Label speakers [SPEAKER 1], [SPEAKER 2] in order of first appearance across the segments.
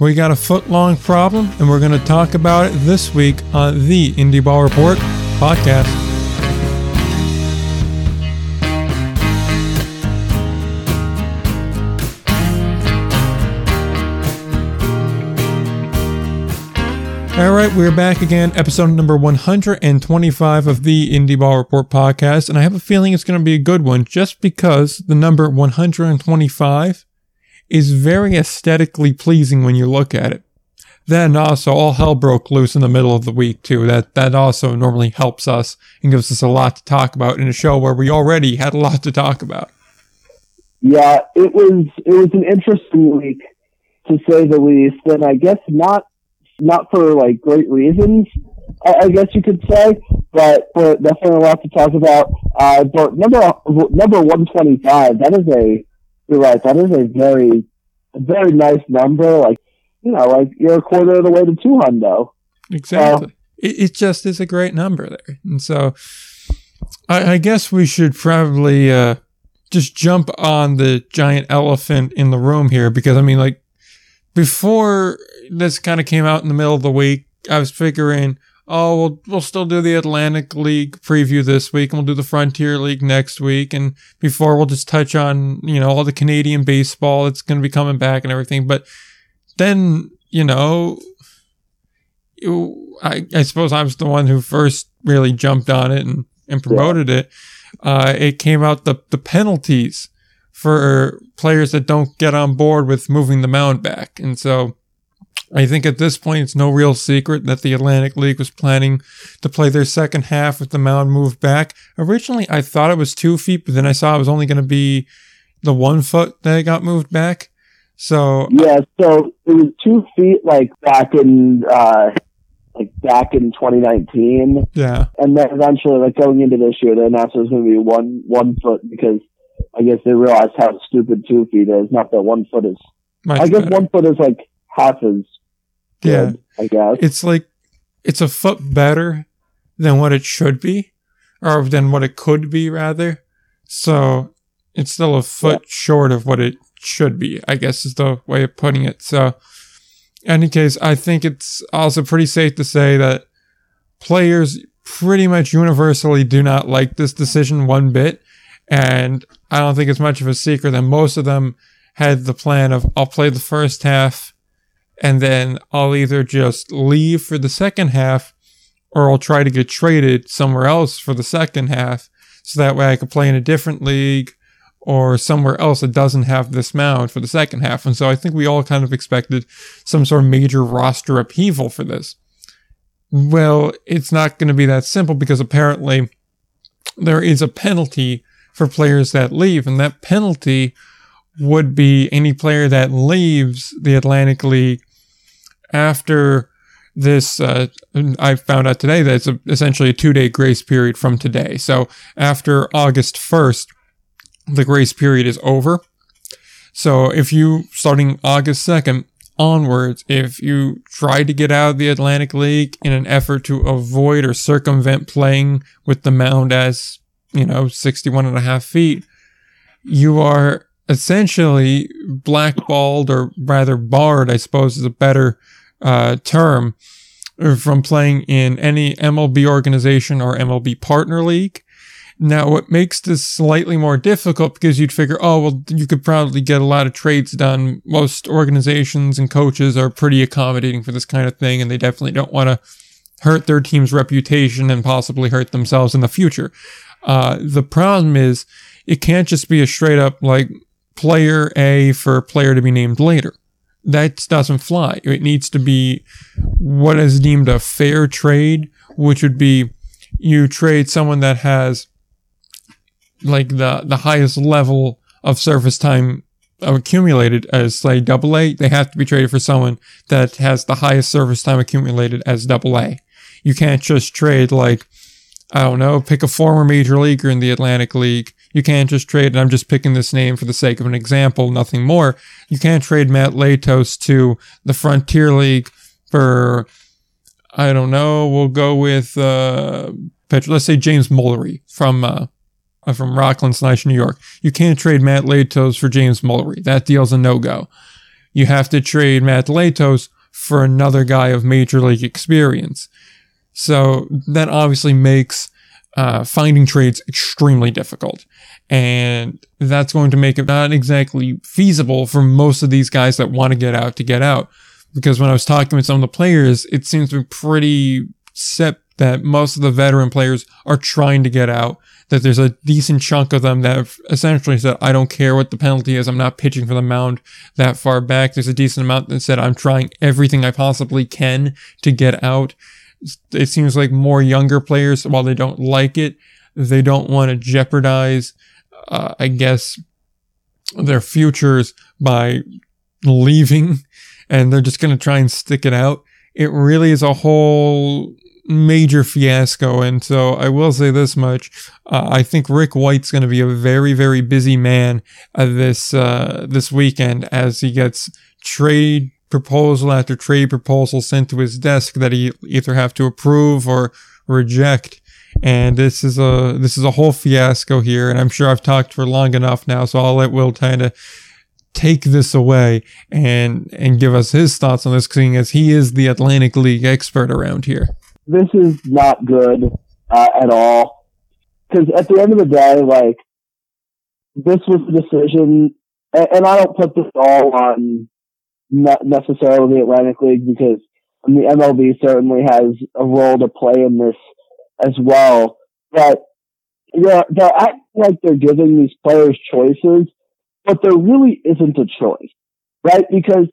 [SPEAKER 1] We got a foot long problem, and we're going to talk about it this week on the Indie Ball Report podcast. All right, we're back again, episode number 125 of the Indie Ball Report podcast, and I have a feeling it's going to be a good one just because the number 125 is very aesthetically pleasing when you look at it. Then also all hell broke loose in the middle of the week too. That that also normally helps us and gives us a lot to talk about in a show where we already had a lot to talk about.
[SPEAKER 2] Yeah, it was it was an interesting week to say the least, and I guess not not for like great reasons. I, I guess you could say, but for definitely a lot to talk about. Uh, but number number one twenty five, that is a you're right. That is a very, very nice number. Like, you know, like you're a quarter of the way to two hundo.
[SPEAKER 1] Exactly. it, it just is a great number there. And so I, I guess we should probably, uh, just jump on the giant elephant in the room here because I mean, like, before this kind of came out in the middle of the week, I was figuring, oh, we'll, we'll still do the Atlantic League preview this week and we'll do the Frontier League next week. And before we'll just touch on, you know, all the Canadian baseball that's going to be coming back and everything. But then, you know, I, I suppose I was the one who first really jumped on it and, and promoted yeah. it. Uh, it came out the, the penalties for players that don't get on board with moving the mound back. And so, I think at this point it's no real secret that the Atlantic League was planning to play their second half with the mound moved back. Originally, I thought it was two feet, but then I saw it was only going to be the one foot that got moved back. So
[SPEAKER 2] yeah, so it was two feet like back in uh, like back in 2019.
[SPEAKER 1] Yeah,
[SPEAKER 2] and then eventually, like going into this year, they announced it was going to be one one foot because I guess they realized how stupid two feet is. Not that one foot is. Much I guess better. one foot is like half as
[SPEAKER 1] yeah,
[SPEAKER 2] I guess
[SPEAKER 1] it's like it's a foot better than what it should be, or than what it could be rather. So it's still a foot yeah. short of what it should be. I guess is the way of putting it. So, any case, I think it's also pretty safe to say that players pretty much universally do not like this decision one bit. And I don't think it's much of a secret that most of them had the plan of I'll play the first half and then I'll either just leave for the second half or I'll try to get traded somewhere else for the second half so that way I could play in a different league or somewhere else that doesn't have this mound for the second half. And so I think we all kind of expected some sort of major roster upheaval for this. Well, it's not going to be that simple because apparently there is a penalty for players that leave, and that penalty would be any player that leaves the Atlantic League after this, uh, I found out today that it's a, essentially a two day grace period from today. So after August 1st, the grace period is over. So if you, starting August 2nd onwards, if you try to get out of the Atlantic League in an effort to avoid or circumvent playing with the mound as, you know, 61 and a half feet, you are essentially blackballed or rather barred, I suppose is a better uh, term from playing in any MLB organization or MLB partner league. Now, what makes this slightly more difficult because you'd figure, oh, well, you could probably get a lot of trades done. Most organizations and coaches are pretty accommodating for this kind of thing, and they definitely don't want to hurt their team's reputation and possibly hurt themselves in the future. Uh, the problem is it can't just be a straight up like player A for player to be named later that doesn't fly. It needs to be what is deemed a fair trade, which would be you trade someone that has like the the highest level of service time accumulated as say double A, they have to be traded for someone that has the highest service time accumulated as double A. You can't just trade like I don't know, pick a former major leaguer in the Atlantic League you can't just trade, and I'm just picking this name for the sake of an example, nothing more. You can't trade Matt Latos to the Frontier League for, I don't know, we'll go with, uh, let's say James Mullery from, uh, from Rockland slash New York. You can't trade Matt Latos for James Mullery. That deal's a no go. you have to trade Matt Latos for another guy of major league experience. So that obviously makes uh, finding trades extremely difficult. And that's going to make it not exactly feasible for most of these guys that want to get out to get out. Because when I was talking with some of the players, it seems to be pretty set that most of the veteran players are trying to get out. That there's a decent chunk of them that have essentially said, I don't care what the penalty is. I'm not pitching for the mound that far back. There's a decent amount that said, I'm trying everything I possibly can to get out it seems like more younger players, while they don't like it, they don't want to jeopardize, uh, I guess, their futures by leaving and they're just going to try and stick it out. It really is a whole major fiasco. And so I will say this much. Uh, I think Rick White's going to be a very, very busy man uh, this, uh, this weekend as he gets trade proposal after trade proposal sent to his desk that he either have to approve or reject. And this is a this is a whole fiasco here, and I'm sure I've talked for long enough now, so I'll let Will kind of take this away and and give us his thoughts on this, seeing as he is the Atlantic League expert around here.
[SPEAKER 2] This is not good uh, at all, because at the end of the day, like this was the decision, and, and I don't put this all on not necessarily the Atlantic League because the MLB certainly has a role to play in this as well. But they're, they're acting like they're giving these players choices, but there really isn't a choice, right? Because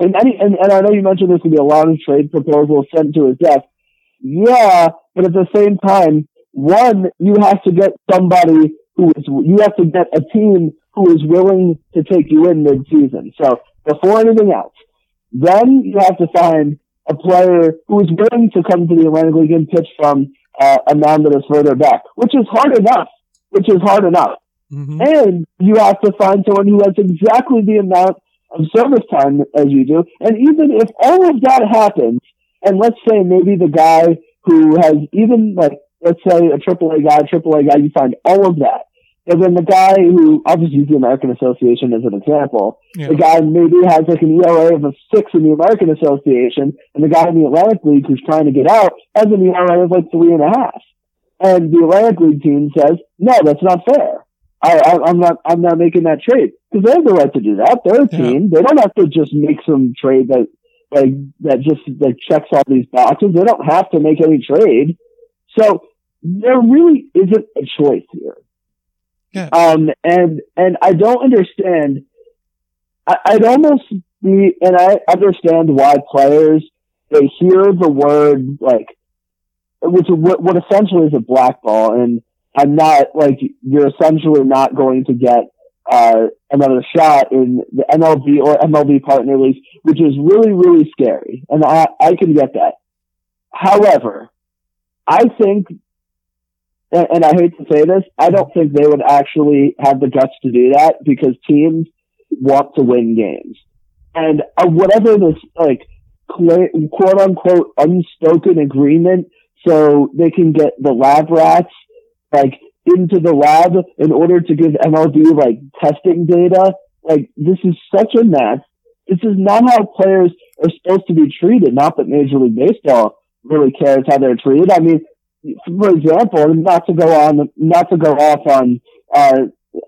[SPEAKER 2] in any, and, and I know you mentioned this a lot of trade proposals sent to his desk. Yeah, but at the same time, one, you have to get somebody who is, you have to get a team who is willing to take you in mid-season. So before anything else. Then you have to find a player who is willing to come to the Atlantic League and pitch from uh, a mound that is further back, which is hard enough. Which is hard enough. Mm-hmm. And you have to find someone who has exactly the amount of service time as you do. And even if all of that happens, and let's say maybe the guy who has even like, let's say a AAA guy, AAA guy, you find all of that. And then the guy who, I'll just use the American Association as an example. Yeah. The guy maybe has like an ERA of a six in the American Association, and the guy in the Atlantic League who's trying to get out has an ERA of like three and a half. And the Atlantic League team says, no, that's not fair. I, I, am not, I'm not making that trade because they have the right to do that. They're a team. They don't have to just make some trade that, like, that just, like, checks all these boxes. They don't have to make any trade. So there really isn't a choice here. Yeah. Um, and, and I don't understand. I, I'd almost be, and I understand why players, they hear the word, like, which, what, what essentially is a black ball. And I'm not, like, you're essentially not going to get, uh, another shot in the MLB or MLB partner leagues, which is really, really scary. And I, I can get that. However, I think and, and I hate to say this, I don't think they would actually have the guts to do that because teams want to win games. And uh, whatever this, like, quote unquote unspoken agreement so they can get the lab rats, like, into the lab in order to give MLB, like, testing data. Like, this is such a mess. This is not how players are supposed to be treated. Not that Major League Baseball really cares how they're treated. I mean, for example, not to go on, not to go off on, uh,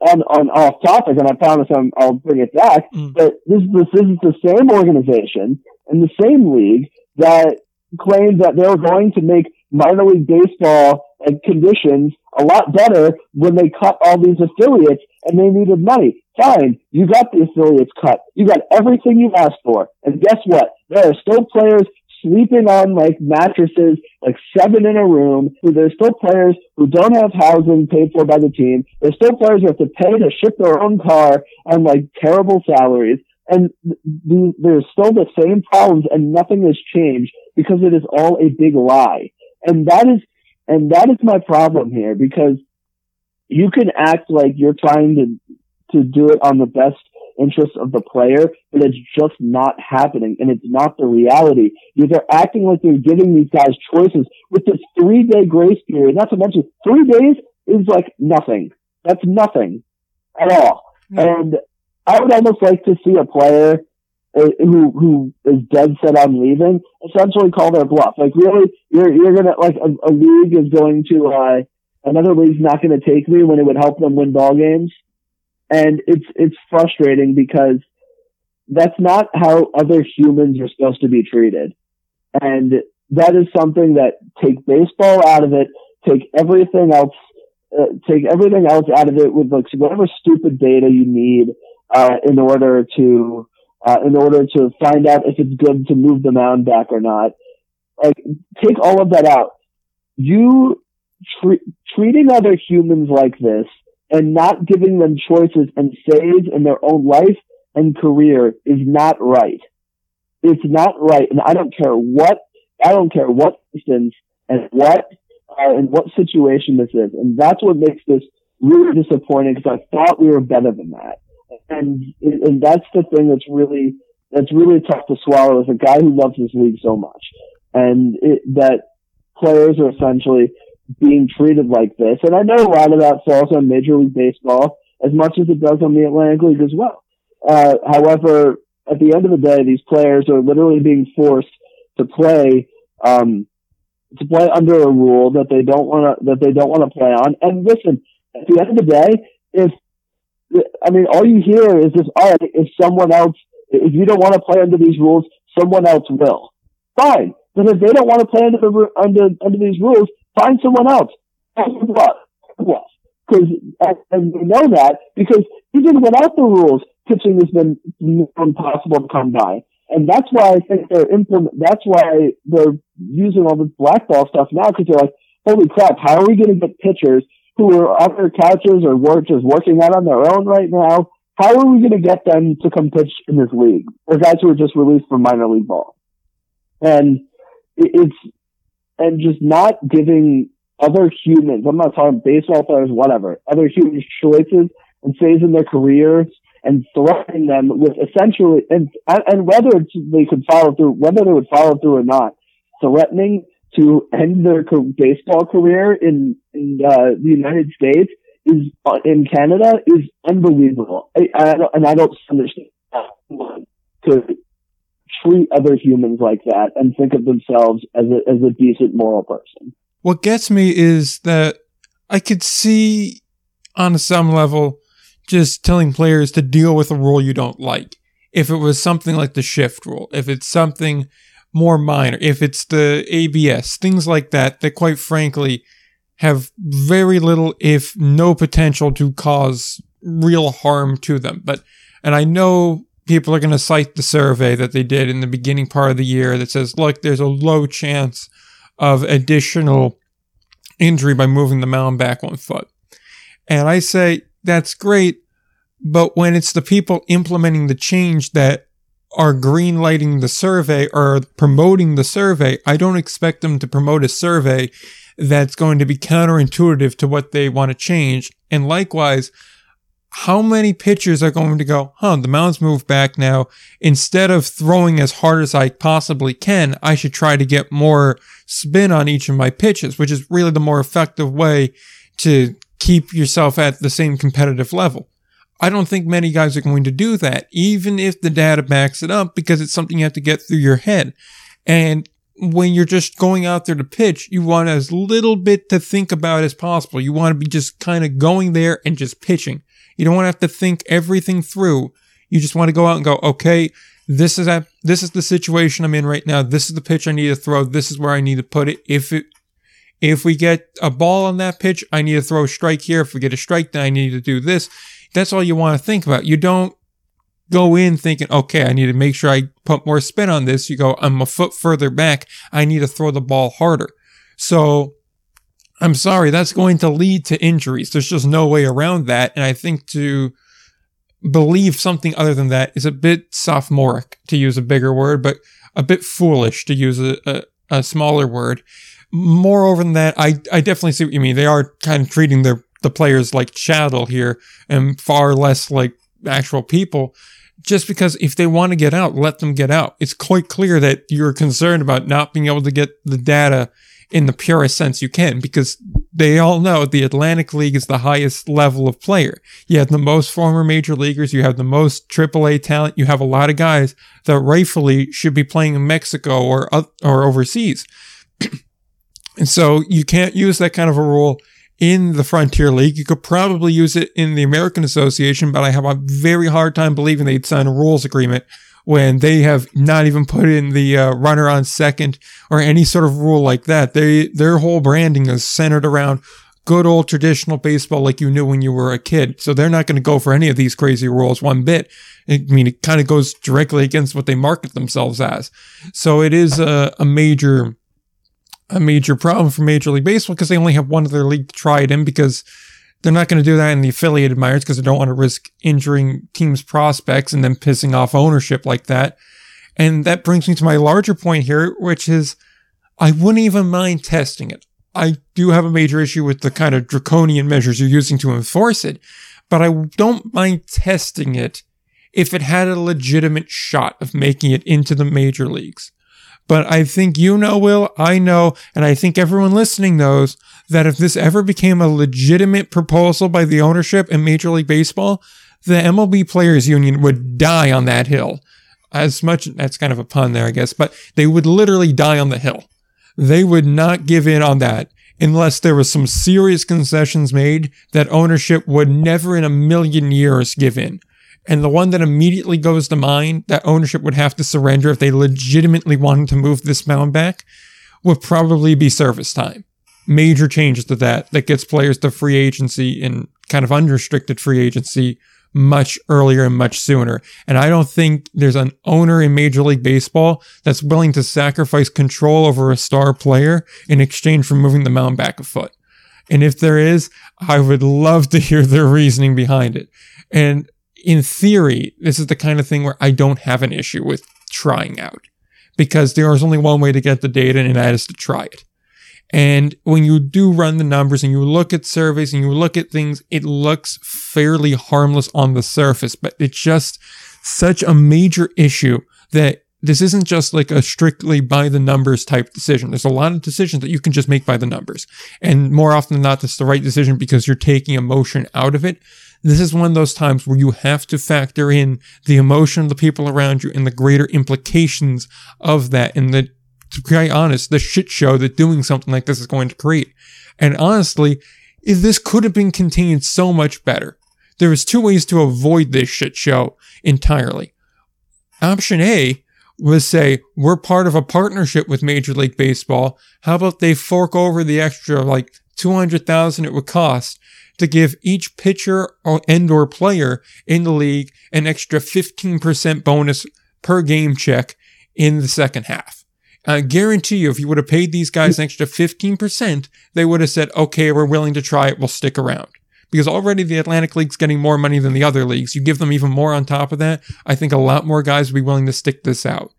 [SPEAKER 2] on, on off topic, and I promise I'm, I'll bring it back, mm. but this, this is the same organization and the same league that claimed that they were going to make minor league baseball and conditions a lot better when they cut all these affiliates and they needed money. Fine, you got the affiliates cut. You got everything you asked for. And guess what? There are still players sleeping on like mattresses, like seven in a room. There's still players who don't have housing paid for by the team. There's still players who have to pay to ship their own car on like terrible salaries. And th- there's still the same problems and nothing has changed because it is all a big lie. And that is, and that is my problem here because you can act like you're trying to, to do it on the best interests of the player, but it's just not happening and it's not the reality. They're acting like they're giving these guys choices with this three day grace period. Not to mention three days is like nothing. That's nothing at all. And I would almost like to see a player uh, who who is dead set on leaving essentially call their bluff. Like really, you're you're gonna like a, a league is going to uh, another league's not going to take me when it would help them win ball games, and it's it's frustrating because that's not how other humans are supposed to be treated, and that is something that take baseball out of it, take everything else, uh, take everything else out of it with like whatever stupid data you need uh, in order to uh, in order to find out if it's good to move the mound back or not. Like take all of that out. You tre- treating other humans like this and not giving them choices and saves in their own life and career is not right. It's not right, and I don't care what I don't care what instance and what uh, and what situation this is, and that's what makes this really disappointing because I thought we were better than that, and and that's the thing that's really that's really tough to swallow as a guy who loves this league so much, and it, that players are essentially being treated like this. And I know a lot of that falls on Major League Baseball as much as it does on the Atlantic League as well. Uh, however, at the end of the day, these players are literally being forced to play um, to play under a rule that they don't want to that they don't want to play on. And listen, at the end of the day, if I mean, all you hear is this: all right, if someone else, if you don't want to play under these rules, someone else will. Fine, but if they don't want to play under the, under under these rules, find someone else. What? What? Because and we know that because even without the rules, pitching has been impossible to come by. And that's why I think they're implement, that's why they're using all this blackball stuff now because they're like, holy crap, how are we going to get pitchers who are on their couches or work just working out on their own right now? How are we going to get them to come pitch in this league? Or guys who are just released from minor league ball. And it's, and just not giving other humans, I'm not talking baseball players, whatever, other humans choices and saves in their careers and threatening them with essentially, and, and whether they could follow through, whether they would follow through or not, threatening to end their baseball career in, in uh, the United States is uh, in Canada is unbelievable. I, I and I don't understand treat other humans like that and think of themselves as a, as a decent moral person.
[SPEAKER 1] What gets me is that I could see on some level just telling players to deal with a rule you don't like. If it was something like the shift rule, if it's something more minor, if it's the ABS, things like that, that quite frankly have very little, if no potential to cause real harm to them. But, and I know people are going to cite the survey that they did in the beginning part of the year that says, look, there's a low chance of additional injury by moving the mound back one foot. And I say, that's great. But when it's the people implementing the change that are green lighting the survey or promoting the survey, I don't expect them to promote a survey that's going to be counterintuitive to what they want to change. And likewise, how many pitchers are going to go, huh, the mound's moved back now. Instead of throwing as hard as I possibly can, I should try to get more spin on each of my pitches, which is really the more effective way to keep yourself at the same competitive level. I don't think many guys are going to do that, even if the data backs it up, because it's something you have to get through your head. And when you're just going out there to pitch, you want as little bit to think about as possible. You want to be just kind of going there and just pitching. You don't want to have to think everything through. You just want to go out and go, okay, this is a, this is the situation I'm in right now. This is the pitch I need to throw. This is where I need to put it. If it if we get a ball on that pitch, I need to throw a strike here. If we get a strike, then I need to do this. That's all you want to think about. You don't go in thinking, okay, I need to make sure I put more spin on this. You go, I'm a foot further back. I need to throw the ball harder. So I'm sorry, that's going to lead to injuries. There's just no way around that. And I think to believe something other than that is a bit sophomoric, to use a bigger word, but a bit foolish to use a, a, a smaller word. Moreover than that, I, I definitely see what you mean. They are kind of treating their the players like chattel here and far less like actual people. Just because if they want to get out, let them get out. It's quite clear that you're concerned about not being able to get the data in the purest sense you can because they all know the Atlantic League is the highest level of player. You have the most former major leaguers, you have the most AAA talent, you have a lot of guys that rightfully should be playing in Mexico or or overseas. and so you can't use that kind of a rule in the Frontier League. You could probably use it in the American Association, but I have a very hard time believing they'd sign a rules agreement when they have not even put in the uh, runner on second or any sort of rule like that. They their whole branding is centered around good old traditional baseball like you knew when you were a kid. So they're not going to go for any of these crazy rules one bit. I mean, it kind of goes directly against what they market themselves as. So it is a, a major a major problem for Major League Baseball because they only have one other league to try it in because they're not going to do that in the affiliated minors because they don't want to risk injuring teams' prospects and then pissing off ownership like that. And that brings me to my larger point here, which is I wouldn't even mind testing it. I do have a major issue with the kind of draconian measures you're using to enforce it, but I don't mind testing it if it had a legitimate shot of making it into the major leagues. But I think you know, Will, I know, and I think everyone listening knows that if this ever became a legitimate proposal by the ownership in Major League Baseball, the MLB Players Union would die on that hill. As much, that's kind of a pun there, I guess, but they would literally die on the hill. They would not give in on that unless there was some serious concessions made that ownership would never in a million years give in. And the one that immediately goes to mind that ownership would have to surrender if they legitimately wanted to move this mound back would probably be service time. Major changes to that that gets players to free agency and kind of unrestricted free agency much earlier and much sooner. And I don't think there's an owner in Major League Baseball that's willing to sacrifice control over a star player in exchange for moving the mound back a foot. And if there is, I would love to hear their reasoning behind it. And in theory, this is the kind of thing where I don't have an issue with trying out because there is only one way to get the data and that is to try it. And when you do run the numbers and you look at surveys and you look at things, it looks fairly harmless on the surface, but it's just such a major issue that this isn't just like a strictly by the numbers type decision. There's a lot of decisions that you can just make by the numbers. And more often than not, it's the right decision because you're taking emotion out of it. This is one of those times where you have to factor in the emotion of the people around you and the greater implications of that and the, to be honest, the shit show that doing something like this is going to create. And honestly, this could have been contained so much better. There is two ways to avoid this shit show entirely. Option A was say, we're part of a partnership with Major League Baseball. How about they fork over the extra like 200,000 it would cost to give each pitcher and or player in the league an extra 15% bonus per game check in the second half. I guarantee you, if you would have paid these guys an extra 15%, they would have said, okay, we're willing to try it. We'll stick around. Because already the Atlantic League's getting more money than the other leagues. You give them even more on top of that. I think a lot more guys would be willing to stick this out.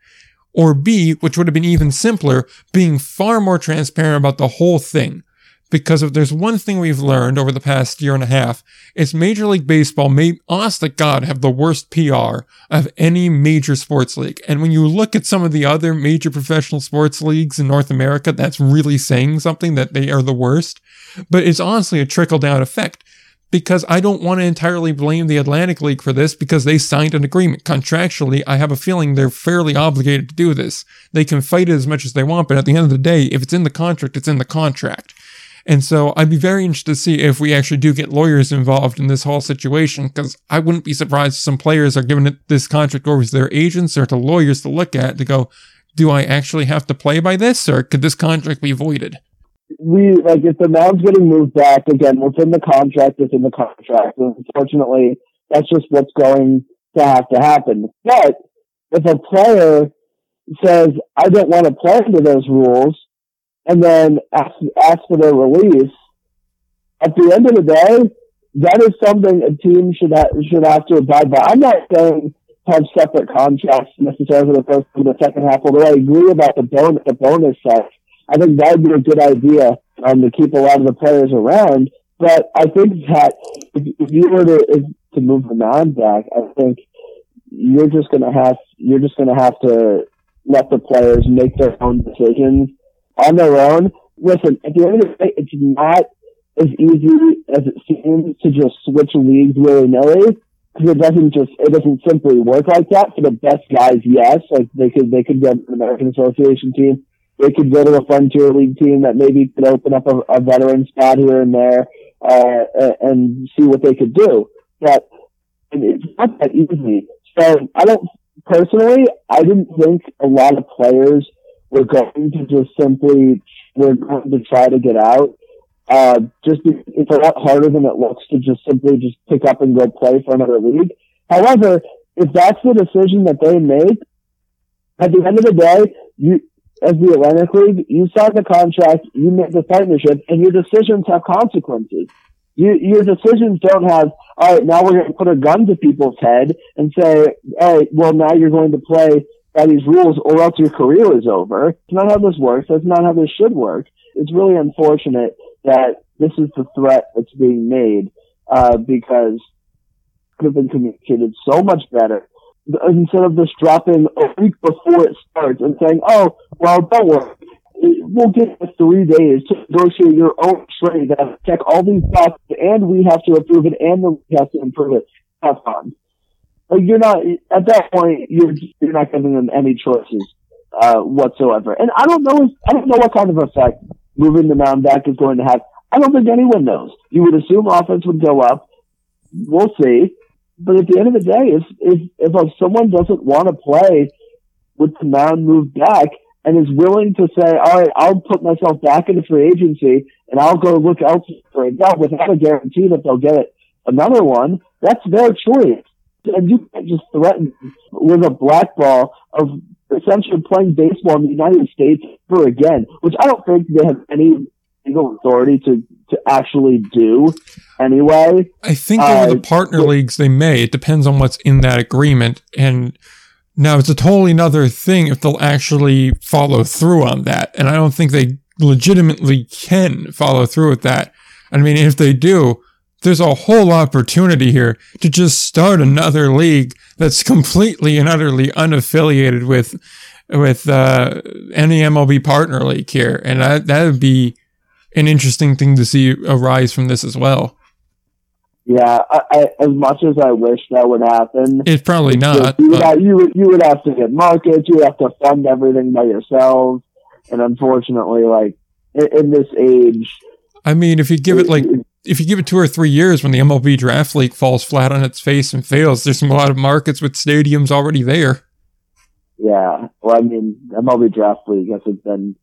[SPEAKER 1] Or B, which would have been even simpler, being far more transparent about the whole thing because if there's one thing we've learned over the past year and a half, it's Major League Baseball may, honest to God, have the worst PR of any major sports league. And when you look at some of the other major professional sports leagues in North America, that's really saying something that they are the worst. But it's honestly a trickle down effect because I don't want to entirely blame the Atlantic League for this because they signed an agreement. Contractually, I have a feeling they're fairly obligated to do this. They can fight it as much as they want, but at the end of the day, if it's in the contract, it's in the contract. And so I'd be very interested to see if we actually do get lawyers involved in this whole situation, because I wouldn't be surprised if some players are giving this contract over to their agents or to lawyers to look at to go, do I actually have to play by this or could this contract be voided?
[SPEAKER 2] We, like, if the mound's getting moved back, again, within the contract within the contract. Unfortunately, that's just what's going to have to happen. But if a player says, I don't want to play under those rules, and then ask, for their release. At the end of the day, that is something a team should ha- should have to abide by. I'm not saying have separate contracts necessarily the first and the second half, although I agree about the bonus the bonus set. I think that would be a good idea um, to keep a lot of the players around. But I think that if, if you were to if, to move the mound back, I think you're just gonna have you're just gonna have to let the players make their own decisions on their own. Listen, at the end of the day, it's not as easy as it seems to just switch leagues willy nilly because it doesn't just it doesn't simply work like that. For the best guys, yes, like they could they could get an American Association team. They could go to a Frontier League team that maybe could open up a, a veteran spot here and there uh, and see what they could do. But it's not that easy. So I don't personally. I didn't think a lot of players were going to just simply we're going to try to get out. Uh, just it's a lot harder than it looks to just simply just pick up and go play for another league. However, if that's the decision that they make, at the end of the day, you as the Atlantic League, you sign the contract, you make the partnership, and your decisions have consequences. You, your decisions don't have, all right, now we're going to put a gun to people's head and say, all right, well, now you're going to play by these rules or else your career is over. It's not how this works. That's not how this should work. It's really unfortunate that this is the threat that's being made, uh, because it could have been communicated so much better instead of just dropping a week before it starts and saying, "Oh, well, don't worry, we'll give you three days to negotiate your own trade that check all these boxes, and we have to approve it, and we have to improve it." Have fun. Like you're not at that point. You're you're not giving them any choices uh, whatsoever. And I don't know. I don't know what kind of effect moving the mound back is going to have. I don't think anyone knows. You would assume offense would go up. We'll see. But at the end of the day, if if if someone doesn't want to play with the mound moved back and is willing to say, all right, I'll put myself back into free agency and I'll go look elsewhere for a job without a guarantee that they'll get another one, that's their choice. And you can't just threaten with a black ball of essentially playing baseball in the United States for again, which I don't think they have any legal authority to, to actually do anyway.
[SPEAKER 1] I think over uh, the partner leagues they may. It depends on what's in that agreement. And now it's a totally another thing if they'll actually follow through on that. And I don't think they legitimately can follow through with that. I mean, if they do, there's a whole opportunity here to just start another league that's completely and utterly unaffiliated with with uh, any MLB partner league here, and that that would be an interesting thing to see arise from this as well.
[SPEAKER 2] Yeah, I, I, as much as I wish that would happen,
[SPEAKER 1] it's probably not.
[SPEAKER 2] You would, have, you, would, you would have to get markets. You would have to fund everything by yourselves, and unfortunately, like in, in this age,
[SPEAKER 1] I mean, if you give it like if you give it two or three years when the MLB draft league falls flat on its face and fails, there's a lot of markets with stadiums already there.
[SPEAKER 2] Yeah, well, I mean, MLB draft league has been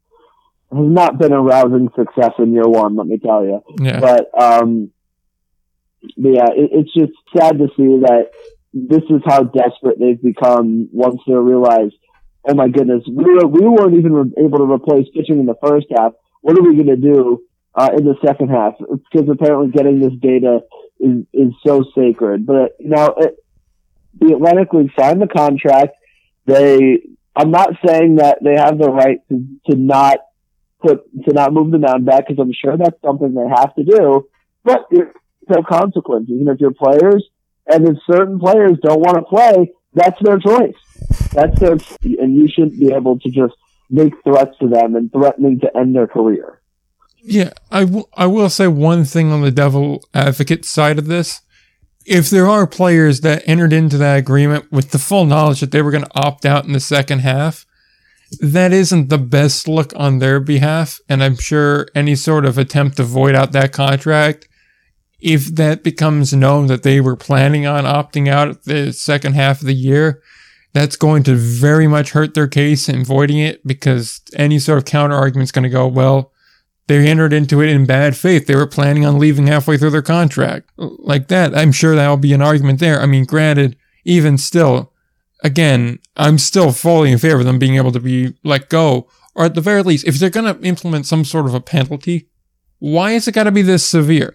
[SPEAKER 2] has not been a rousing success in year one, let me tell you.
[SPEAKER 1] Yeah.
[SPEAKER 2] But um, but yeah, it, it's just sad to see that this is how desperate they've become once they realize, oh my goodness, we were, we weren't even able to replace pitching in the first half. What are we going to do uh, in the second half? Because apparently getting this data is is so sacred. But now it, the Atlantic League signed the contract. They, I'm not saying that they have the right to, to not put to not move the mound back because I'm sure that's something they have to do. But have consequences. And if your players and if certain players don't want to play, that's their choice. That's their, and you shouldn't be able to just make threats to them and threatening to end their career.
[SPEAKER 1] Yeah, I, w- I will say one thing on the devil advocate side of this. If there are players that entered into that agreement with the full knowledge that they were going to opt out in the second half, that isn't the best look on their behalf. And I'm sure any sort of attempt to void out that contract if that becomes known that they were planning on opting out the second half of the year, that's going to very much hurt their case in voiding it because any sort of counter argument is going to go, well, they entered into it in bad faith. They were planning on leaving halfway through their contract. Like that, I'm sure that'll be an argument there. I mean, granted, even still, again, I'm still fully in favor of them being able to be let go. Or at the very least, if they're going to implement some sort of a penalty, why is it got to be this severe?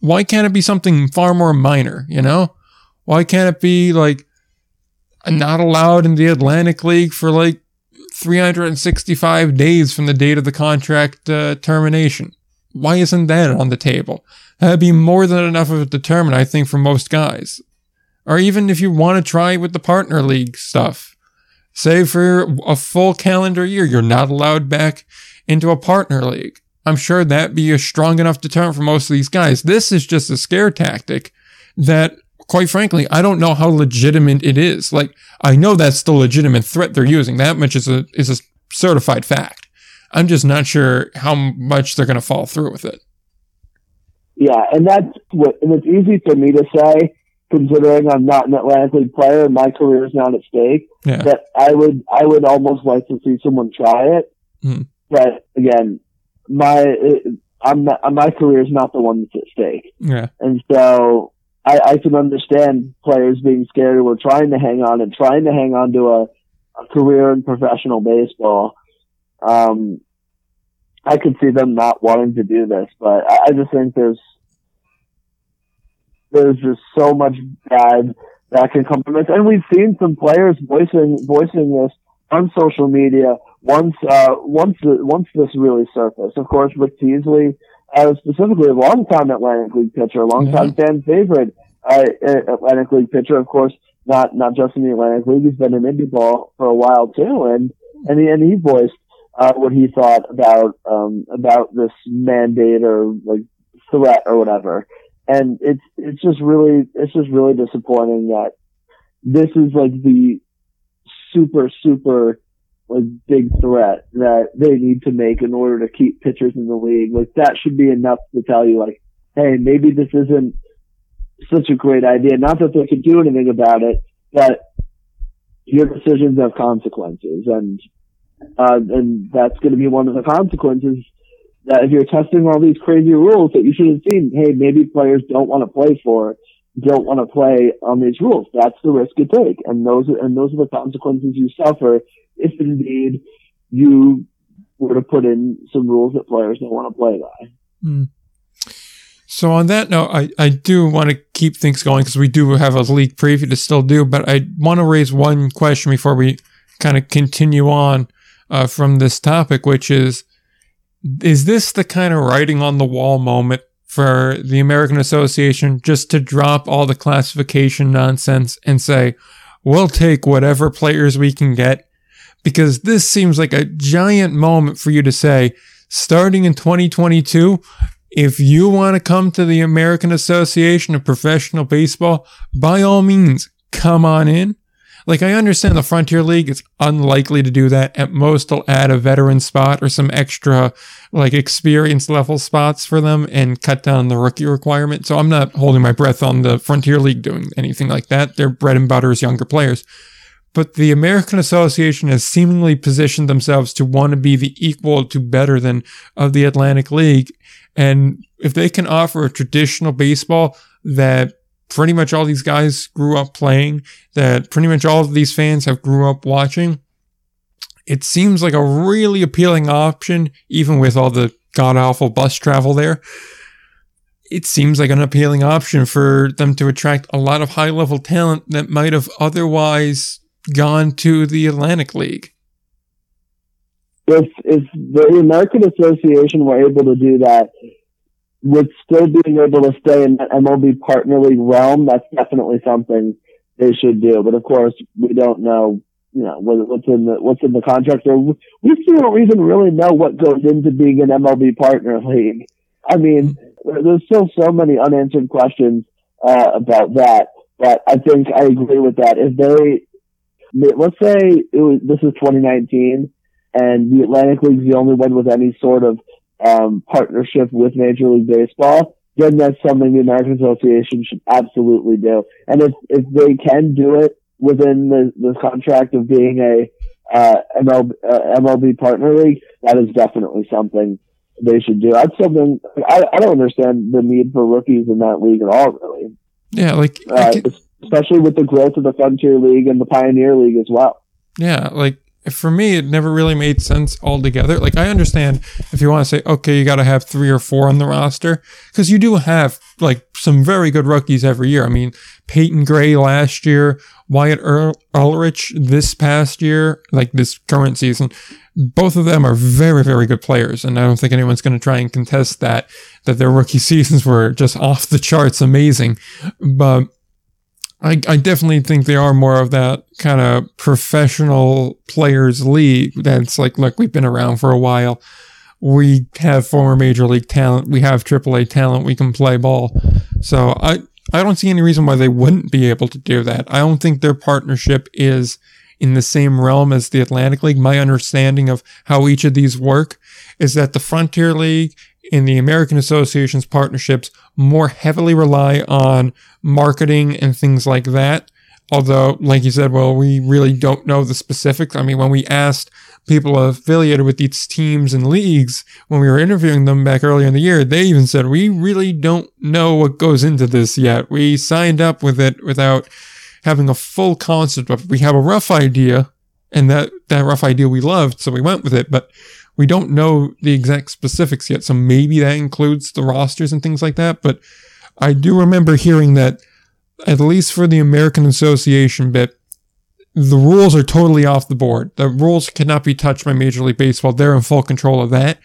[SPEAKER 1] Why can't it be something far more minor, you know? Why can't it be like not allowed in the Atlantic League for like 365 days from the date of the contract uh, termination? Why isn't that on the table? That'd be more than enough of a determinant, I think, for most guys. Or even if you want to try with the partner league stuff. Say for a full calendar year, you're not allowed back into a partner league. I'm sure that'd be a strong enough deterrent for most of these guys. This is just a scare tactic that, quite frankly, I don't know how legitimate it is. Like, I know that's the legitimate threat they're using. That much is a, is a certified fact. I'm just not sure how much they're going to follow through with it.
[SPEAKER 2] Yeah, and that's what, and it's easy for me to say, considering I'm not an Atlantic League player and my career is not at stake.
[SPEAKER 1] Yeah.
[SPEAKER 2] That I would, I would almost like to see someone try it.
[SPEAKER 1] Mhm.
[SPEAKER 2] But again, my, I'm not, my career is not the one that's at stake.
[SPEAKER 1] Yeah.
[SPEAKER 2] And so I, I can understand players being scared who are trying to hang on and trying to hang on to a, a career in professional baseball. Um, I could see them not wanting to do this, but I, I just think there's there's just so much bad that can come from this, and we've seen some players voicing voicing this on social media once uh, once the, once this really surfaced. Of course, Rick Teasley, uh, specifically a longtime Atlantic League pitcher, a longtime fan favorite uh, Atlantic League pitcher. Of course, not not just in the Atlantic League. He's been in indie ball for a while too, and and he, and he voiced uh, what he thought about um, about this mandate or like threat or whatever. And it's it's just really it's just really disappointing that this is like the super super like big threat that they need to make in order to keep pitchers in the league. Like that should be enough to tell you like, hey, maybe this isn't such a great idea. Not that they could do anything about it, but your decisions have consequences and uh, and that's going to be one of the consequences that if you're testing all these crazy rules that you should have seen, hey, maybe players don't want to play for, don't want to play on these rules. That's the risk you take. And those, and those are the consequences you suffer if indeed you were to put in some rules that players don't want to play by.
[SPEAKER 1] Mm. So on that note, I, I do want to keep things going because we do have a league preview to still do, but I want to raise one question before we kind of continue on uh, from this topic, which is, is this the kind of writing on the wall moment for the American Association just to drop all the classification nonsense and say, we'll take whatever players we can get? Because this seems like a giant moment for you to say, starting in 2022, if you want to come to the American Association of Professional Baseball, by all means, come on in. Like, I understand the Frontier League is unlikely to do that. At most, they'll add a veteran spot or some extra, like, experience level spots for them and cut down the rookie requirement. So I'm not holding my breath on the Frontier League doing anything like that. Their bread and butter is younger players. But the American Association has seemingly positioned themselves to want to be the equal to better than of the Atlantic League. And if they can offer a traditional baseball that pretty much all these guys grew up playing, that pretty much all of these fans have grew up watching, it seems like a really appealing option, even with all the god awful bus travel there. It seems like an appealing option for them to attract a lot of high level talent that might have otherwise gone to the Atlantic League.
[SPEAKER 2] If if the American Association were able to do that, with still being able to stay in that MLB partner league realm, that's definitely something they should do. But of course, we don't know, you know, what's in the what's in the contract, or we still don't even really know what goes into being an MLB partner league. I mean, there's still so many unanswered questions uh, about that. But I think I agree with that. If they, let's say it was, this is 2019, and the Atlantic League's the only one with any sort of um, partnership with Major League Baseball, then that's something the American Association should absolutely do. And if, if they can do it within the, the contract of being a uh, MLB, uh, MLB partner league, that is definitely something they should do. That's something I, I don't understand the need for rookies in that league at all, really.
[SPEAKER 1] Yeah, like
[SPEAKER 2] uh, especially with the growth of the Frontier League and the Pioneer League as well.
[SPEAKER 1] Yeah, like for me, it never really made sense altogether. Like, I understand if you want to say, okay, you got to have three or four on the roster, because you do have like some very good rookies every year. I mean, Peyton Gray last year, Wyatt Ulrich this past year, like this current season. Both of them are very, very good players. And I don't think anyone's going to try and contest that, that their rookie seasons were just off the charts amazing. But I, I definitely think they are more of that kind of professional players league that's like, look, we've been around for a while. we have former major league talent, we have AAA talent, we can play ball. So I I don't see any reason why they wouldn't be able to do that. I don't think their partnership is in the same realm as the Atlantic League. My understanding of how each of these work is that the Frontier League and the American Association's partnerships more heavily rely on marketing and things like that. Although, like you said, well, we really don't know the specifics. I mean, when we asked people affiliated with these teams and leagues when we were interviewing them back earlier in the year, they even said, we really don't know what goes into this yet. We signed up with it without having a full concept it. We have a rough idea and that, that rough idea we loved. So we went with it, but we don't know the exact specifics yet. So maybe that includes the rosters and things like that. But I do remember hearing that at least for the American Association bit, the rules are totally off the board. The rules cannot be touched by Major League Baseball. They're in full control of that.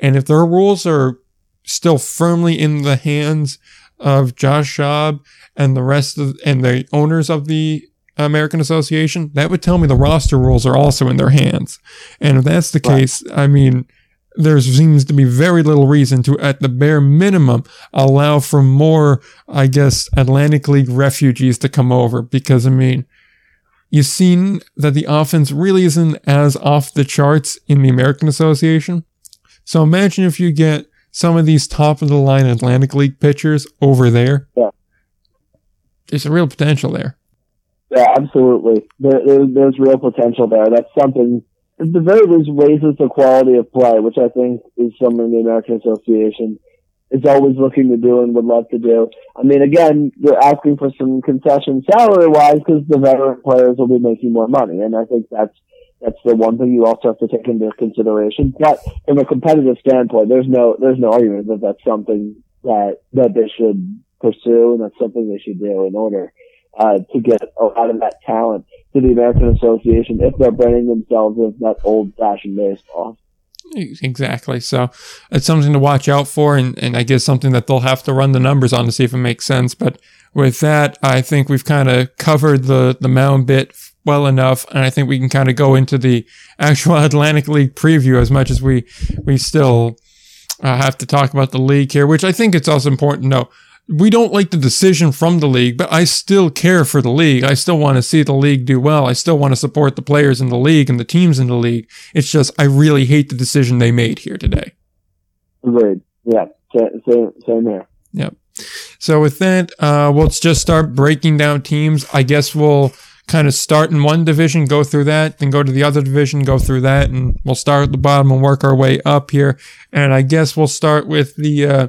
[SPEAKER 1] And if their rules are still firmly in the hands of Josh Schaub and the rest of and the owners of the American Association, that would tell me the roster rules are also in their hands. And if that's the right. case, I mean, there seems to be very little reason to, at the bare minimum, allow for more, I guess, Atlantic League refugees to come over. Because, I mean, you've seen that the offense really isn't as off the charts in the American Association. So imagine if you get some of these top of the line Atlantic League pitchers over there.
[SPEAKER 2] Yeah.
[SPEAKER 1] There's a real potential there.
[SPEAKER 2] Yeah, absolutely. There, there, there's real potential there. That's something, at the very least, raises the quality of play, which I think is something the American Association is always looking to do and would love to do. I mean, again, you're asking for some concession salary wise because the veteran players will be making more money. And I think that's, that's the one thing you also have to take into consideration. But from a competitive standpoint, there's no, there's no argument that that's something that, that they should pursue and that's something they should do in order, uh, to get a lot of that talent to the American Association if they're branding themselves as that old fashioned baseball.
[SPEAKER 1] Exactly. So it's something to watch out for, and, and I guess something that they'll have to run the numbers on to see if it makes sense. But with that, I think we've kind of covered the, the mound bit well enough, and I think we can kind of go into the actual Atlantic League preview as much as we, we still uh, have to talk about the league here, which I think it's also important to know we don't like the decision from the league, but I still care for the league. I still want to see the league do well. I still want to support the players in the league and the teams in the league. It's just, I really hate the decision they made here today.
[SPEAKER 2] Agreed. Yeah. Same, same here.
[SPEAKER 1] Yep. So with that, uh, let's just start breaking down teams. I guess we'll kind of start in one division, go through that, then go to the other division, go through that, and we'll start at the bottom and work our way up here. And I guess we'll start with the, uh,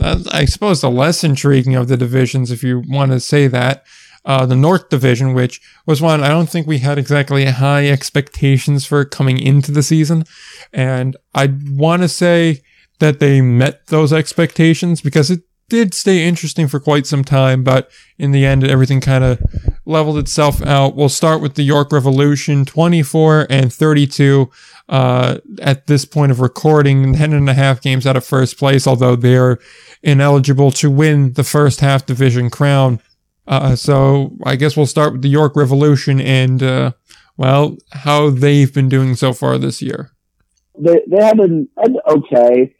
[SPEAKER 1] I suppose the less intriguing of the divisions, if you want to say that. Uh, the North Division, which was one I don't think we had exactly high expectations for coming into the season. And I want to say that they met those expectations because it did stay interesting for quite some time, but in the end, everything kind of leveled itself out. We'll start with the York Revolution, 24 and 32 uh, at this point of recording, 10 and a half games out of first place, although they're ineligible to win the first half division crown. Uh, so I guess we'll start with the York Revolution and, uh, well, how they've been doing so far this year.
[SPEAKER 2] They, they have been okay.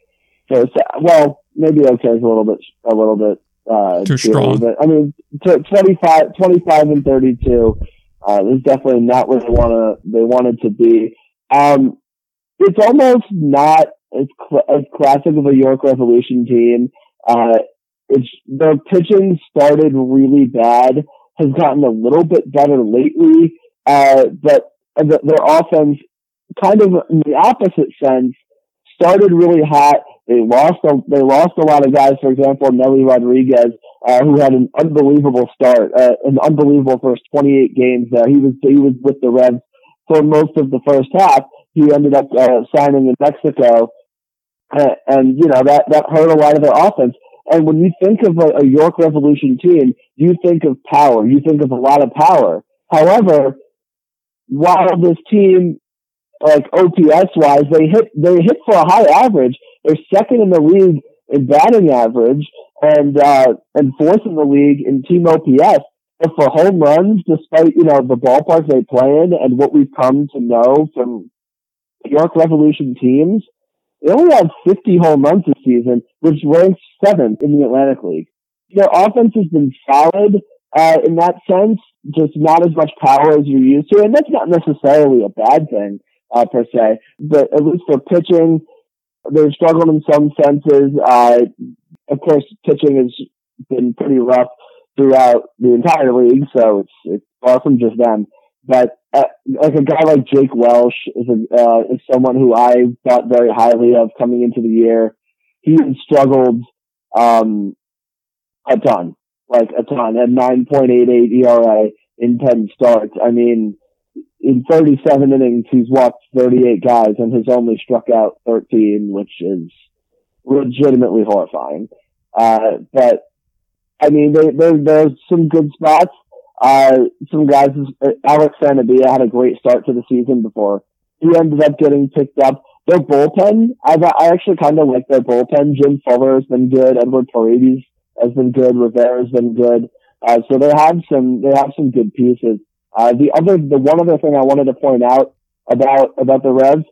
[SPEAKER 2] So, well, maybe okay is a little bit, a little bit, uh,
[SPEAKER 1] too strong.
[SPEAKER 2] But I mean, 25, 25 and 32, uh, is definitely not where they want to, they wanted to be. Um, it's almost not as, cl- as classic of a York Revolution team. Uh, it's their pitching started really bad, has gotten a little bit better lately, uh, but the, their offense, kind of in the opposite sense, started really hot. They lost a, they lost a lot of guys. For example, Nellie Rodriguez, uh, who had an unbelievable start, uh, an unbelievable first 28 games there. He was he was with the Reds for most of the first half. He ended up uh, signing in Mexico, uh, and you know that that hurt a lot of their offense. And when you think of a, a York Revolution team, you think of power. You think of a lot of power. However, while this team, like OPS wise, they hit they hit for a high average. They're second in the league in batting average and uh, and fourth in the league in team OPS. But for home runs, despite you know the ballpark they play in and what we've come to know from York Revolution teams, They only have 50 home runs this season, which ranks seventh in the Atlantic League. Their offense has been solid uh, in that sense, just not as much power as you're used to, and that's not necessarily a bad thing uh, per se. But at least for pitching, they've struggled in some senses. Uh, of course, pitching has been pretty rough throughout the entire league, so it's, it's far from just them. But uh, like a guy like Jake Welsh is a, uh, is someone who I thought very highly of coming into the year. He struggled um, a ton, like a ton, at 9.88 ERA in 10 starts. I mean, in 37 innings, he's walked 38 guys and has only struck out 13, which is legitimately horrifying. Uh, but I mean, there, there, there's some good spots. Uh, some guys, Alex Sanabia had a great start to the season before he ended up getting picked up. Their bullpen, I've, I actually kind of like their bullpen. Jim Fuller has been good. Edward Paredes has been good. Rivera has been good. Uh, so they have some, they have some good pieces. Uh, the other, the one other thing I wanted to point out about, about the Revs,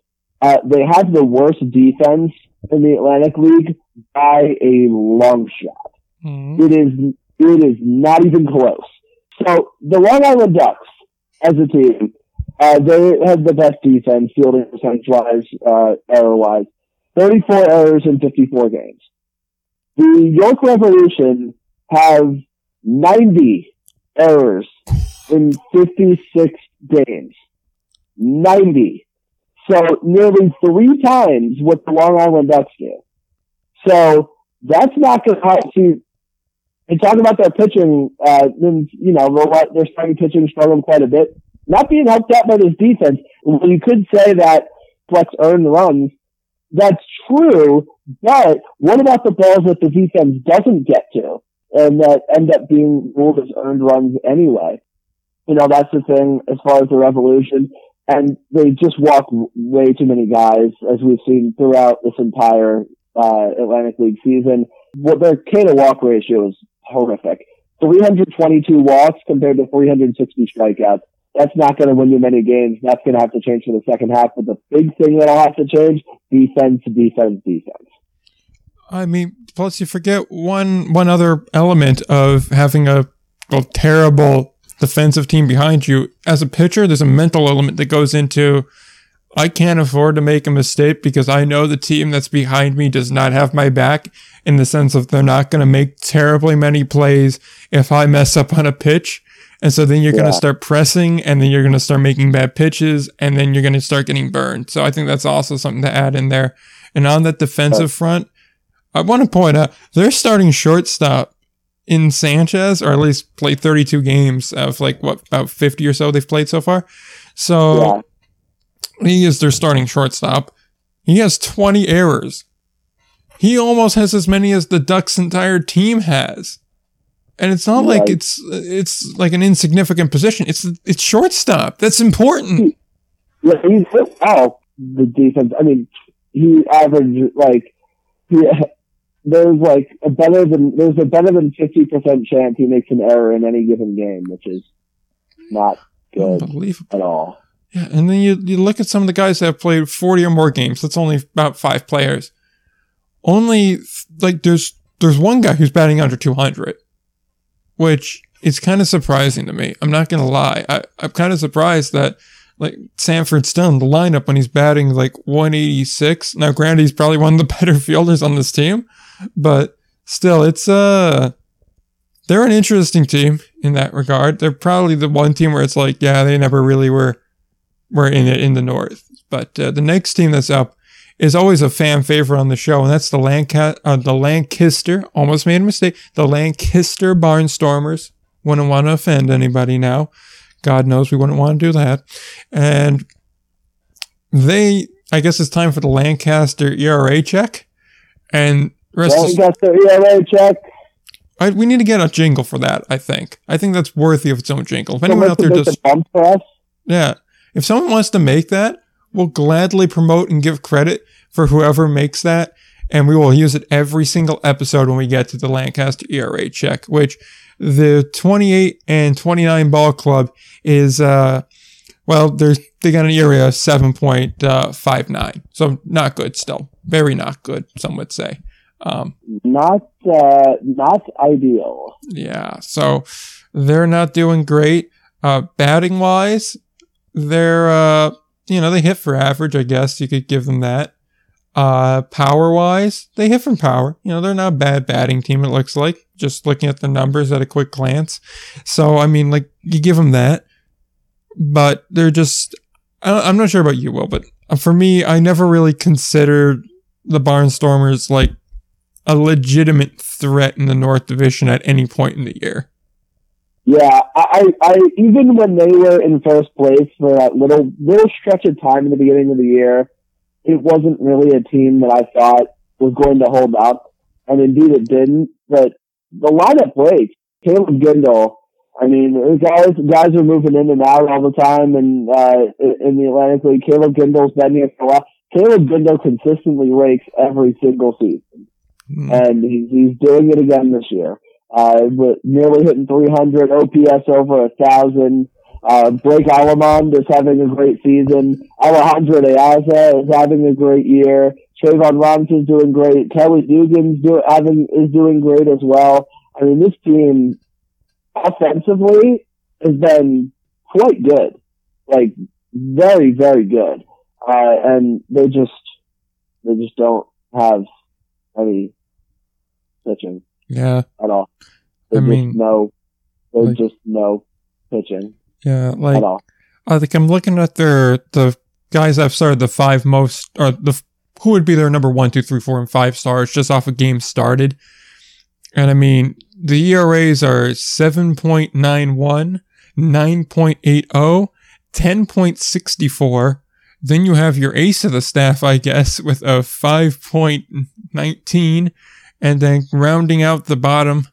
[SPEAKER 2] uh, they have the worst defense in the Atlantic League by a long shot. Mm-hmm. It is, it is not even close. So the Long Island Ducks, as a team, uh, they have the best defense, fielding percentage wise, uh, error wise. 34 errors in 54 games. The York Revolution have 90 errors in 56 games. 90. So nearly three times what the Long Island Ducks do. So that's not going to help you. And talking about their pitching, uh, then, you know, their starting pitching struggled quite a bit. Not being helped out by this defense. Well, you could say that Flex earned runs. That's true, but what about the balls that the defense doesn't get to and that end up being ruled as earned runs anyway? You know, that's the thing as far as the revolution. And they just walk way too many guys, as we've seen throughout this entire uh, Atlantic League season. What their K to walk ratio is horrific. 322 walks compared to 360 strikeouts. That's not going to win you many games. That's going to have to change for the second half. But the big thing that'll have to change: defense, defense, defense.
[SPEAKER 1] I mean, plus you forget one one other element of having a, a terrible defensive team behind you. As a pitcher, there's a mental element that goes into I can't afford to make a mistake because I know the team that's behind me does not have my back in the sense of they're not going to make terribly many plays if I mess up on a pitch. And so then you're yeah. going to start pressing and then you're going to start making bad pitches and then you're going to start getting burned. So I think that's also something to add in there. And on that defensive front, I want to point out they're starting shortstop in Sanchez, or at least played 32 games of like what about 50 or so they've played so far. So yeah. he is their starting shortstop. He has 20 errors. He almost has as many as the Ducks' entire team has. And it's not like it's it's like an insignificant position. It's it's shortstop. That's important.
[SPEAKER 2] Yeah, he's oh the defense. I mean, he averaged like he there's like a better than there's a better than fifty percent chance he makes an error in any given game, which is not good at all.
[SPEAKER 1] Yeah, and then you you look at some of the guys that have played forty or more games. That's only about five players. Only like there's there's one guy who's batting under two hundred, which is kind of surprising to me. I'm not gonna lie. I, I'm kind of surprised that like Sanford's still in the lineup when he's batting like 186. Now, granted, he's probably one of the better fielders on this team, but still, it's uh they're an interesting team in that regard. They're probably the one team where it's like, yeah, they never really were were in it in the north. But uh, the next team that's up is always a fan favorite on the show, and that's the Lanca- uh, the Lancaster. Almost made a mistake. The Lancaster Barnstormers. Wouldn't want to offend anybody now. God knows we wouldn't want to do that. And they, I guess it's time for the Lancaster ERA check. And
[SPEAKER 2] Rest Lancaster is, ERA check.
[SPEAKER 1] I, we need to get a jingle for that. I think. I think that's worthy of its own jingle. If anyone out there does, yeah, if someone wants to make that, we'll gladly promote and give credit for whoever makes that, and we will use it every single episode when we get to the Lancaster ERA check. Which the 28 and 29 ball club is, uh, well, there's they got an ERA of 7.59, so not good still. very not good. Some would say. Um,
[SPEAKER 2] not uh, not ideal.
[SPEAKER 1] Yeah, so they're not doing great. Uh, batting wise, they're uh, you know they hit for average. I guess you could give them that. Uh, power wise, they hit from power. You know they're not a bad batting team. It looks like just looking at the numbers at a quick glance. So I mean, like you give them that, but they're just. I'm not sure about you, Will, but for me, I never really considered the Barnstormers like a legitimate threat in the North Division at any point in the year.
[SPEAKER 2] Yeah, I, I even when they were in first place for that little little stretch of time in the beginning of the year, it wasn't really a team that I thought was going to hold up, and indeed it didn't. But the lineup breaks. Caleb Gindl, I mean, guys guys are moving in and out all the time, and uh, in the Atlantic League, Caleb Gindl's been here for a while. Caleb Gindl consistently rakes every single season. Mm. And he's, he's doing it again this year. Uh, nearly hitting 300, OPS over a thousand. Uh, Blake Allemand is having a great season. Alejandro De Aza is having a great year. Trayvon Robinson is doing great. Kelly Dugan's do, having, is doing great as well. I mean, this team offensively has been quite good. Like, very, very good. Uh, and they just, they just don't have any pitching.
[SPEAKER 1] Yeah.
[SPEAKER 2] At all. They I mean, no, there's like, just no pitching.
[SPEAKER 1] Yeah, like, at all. I think I'm looking at their, the guys I've started the five most, or the, who would be their number one, two, three, four, and five stars just off of games started. And I mean, the ERAs are 7.91, 9.80, 10.64, then you have your ace of the staff, I guess, with a 5.19. And then rounding out the bottom,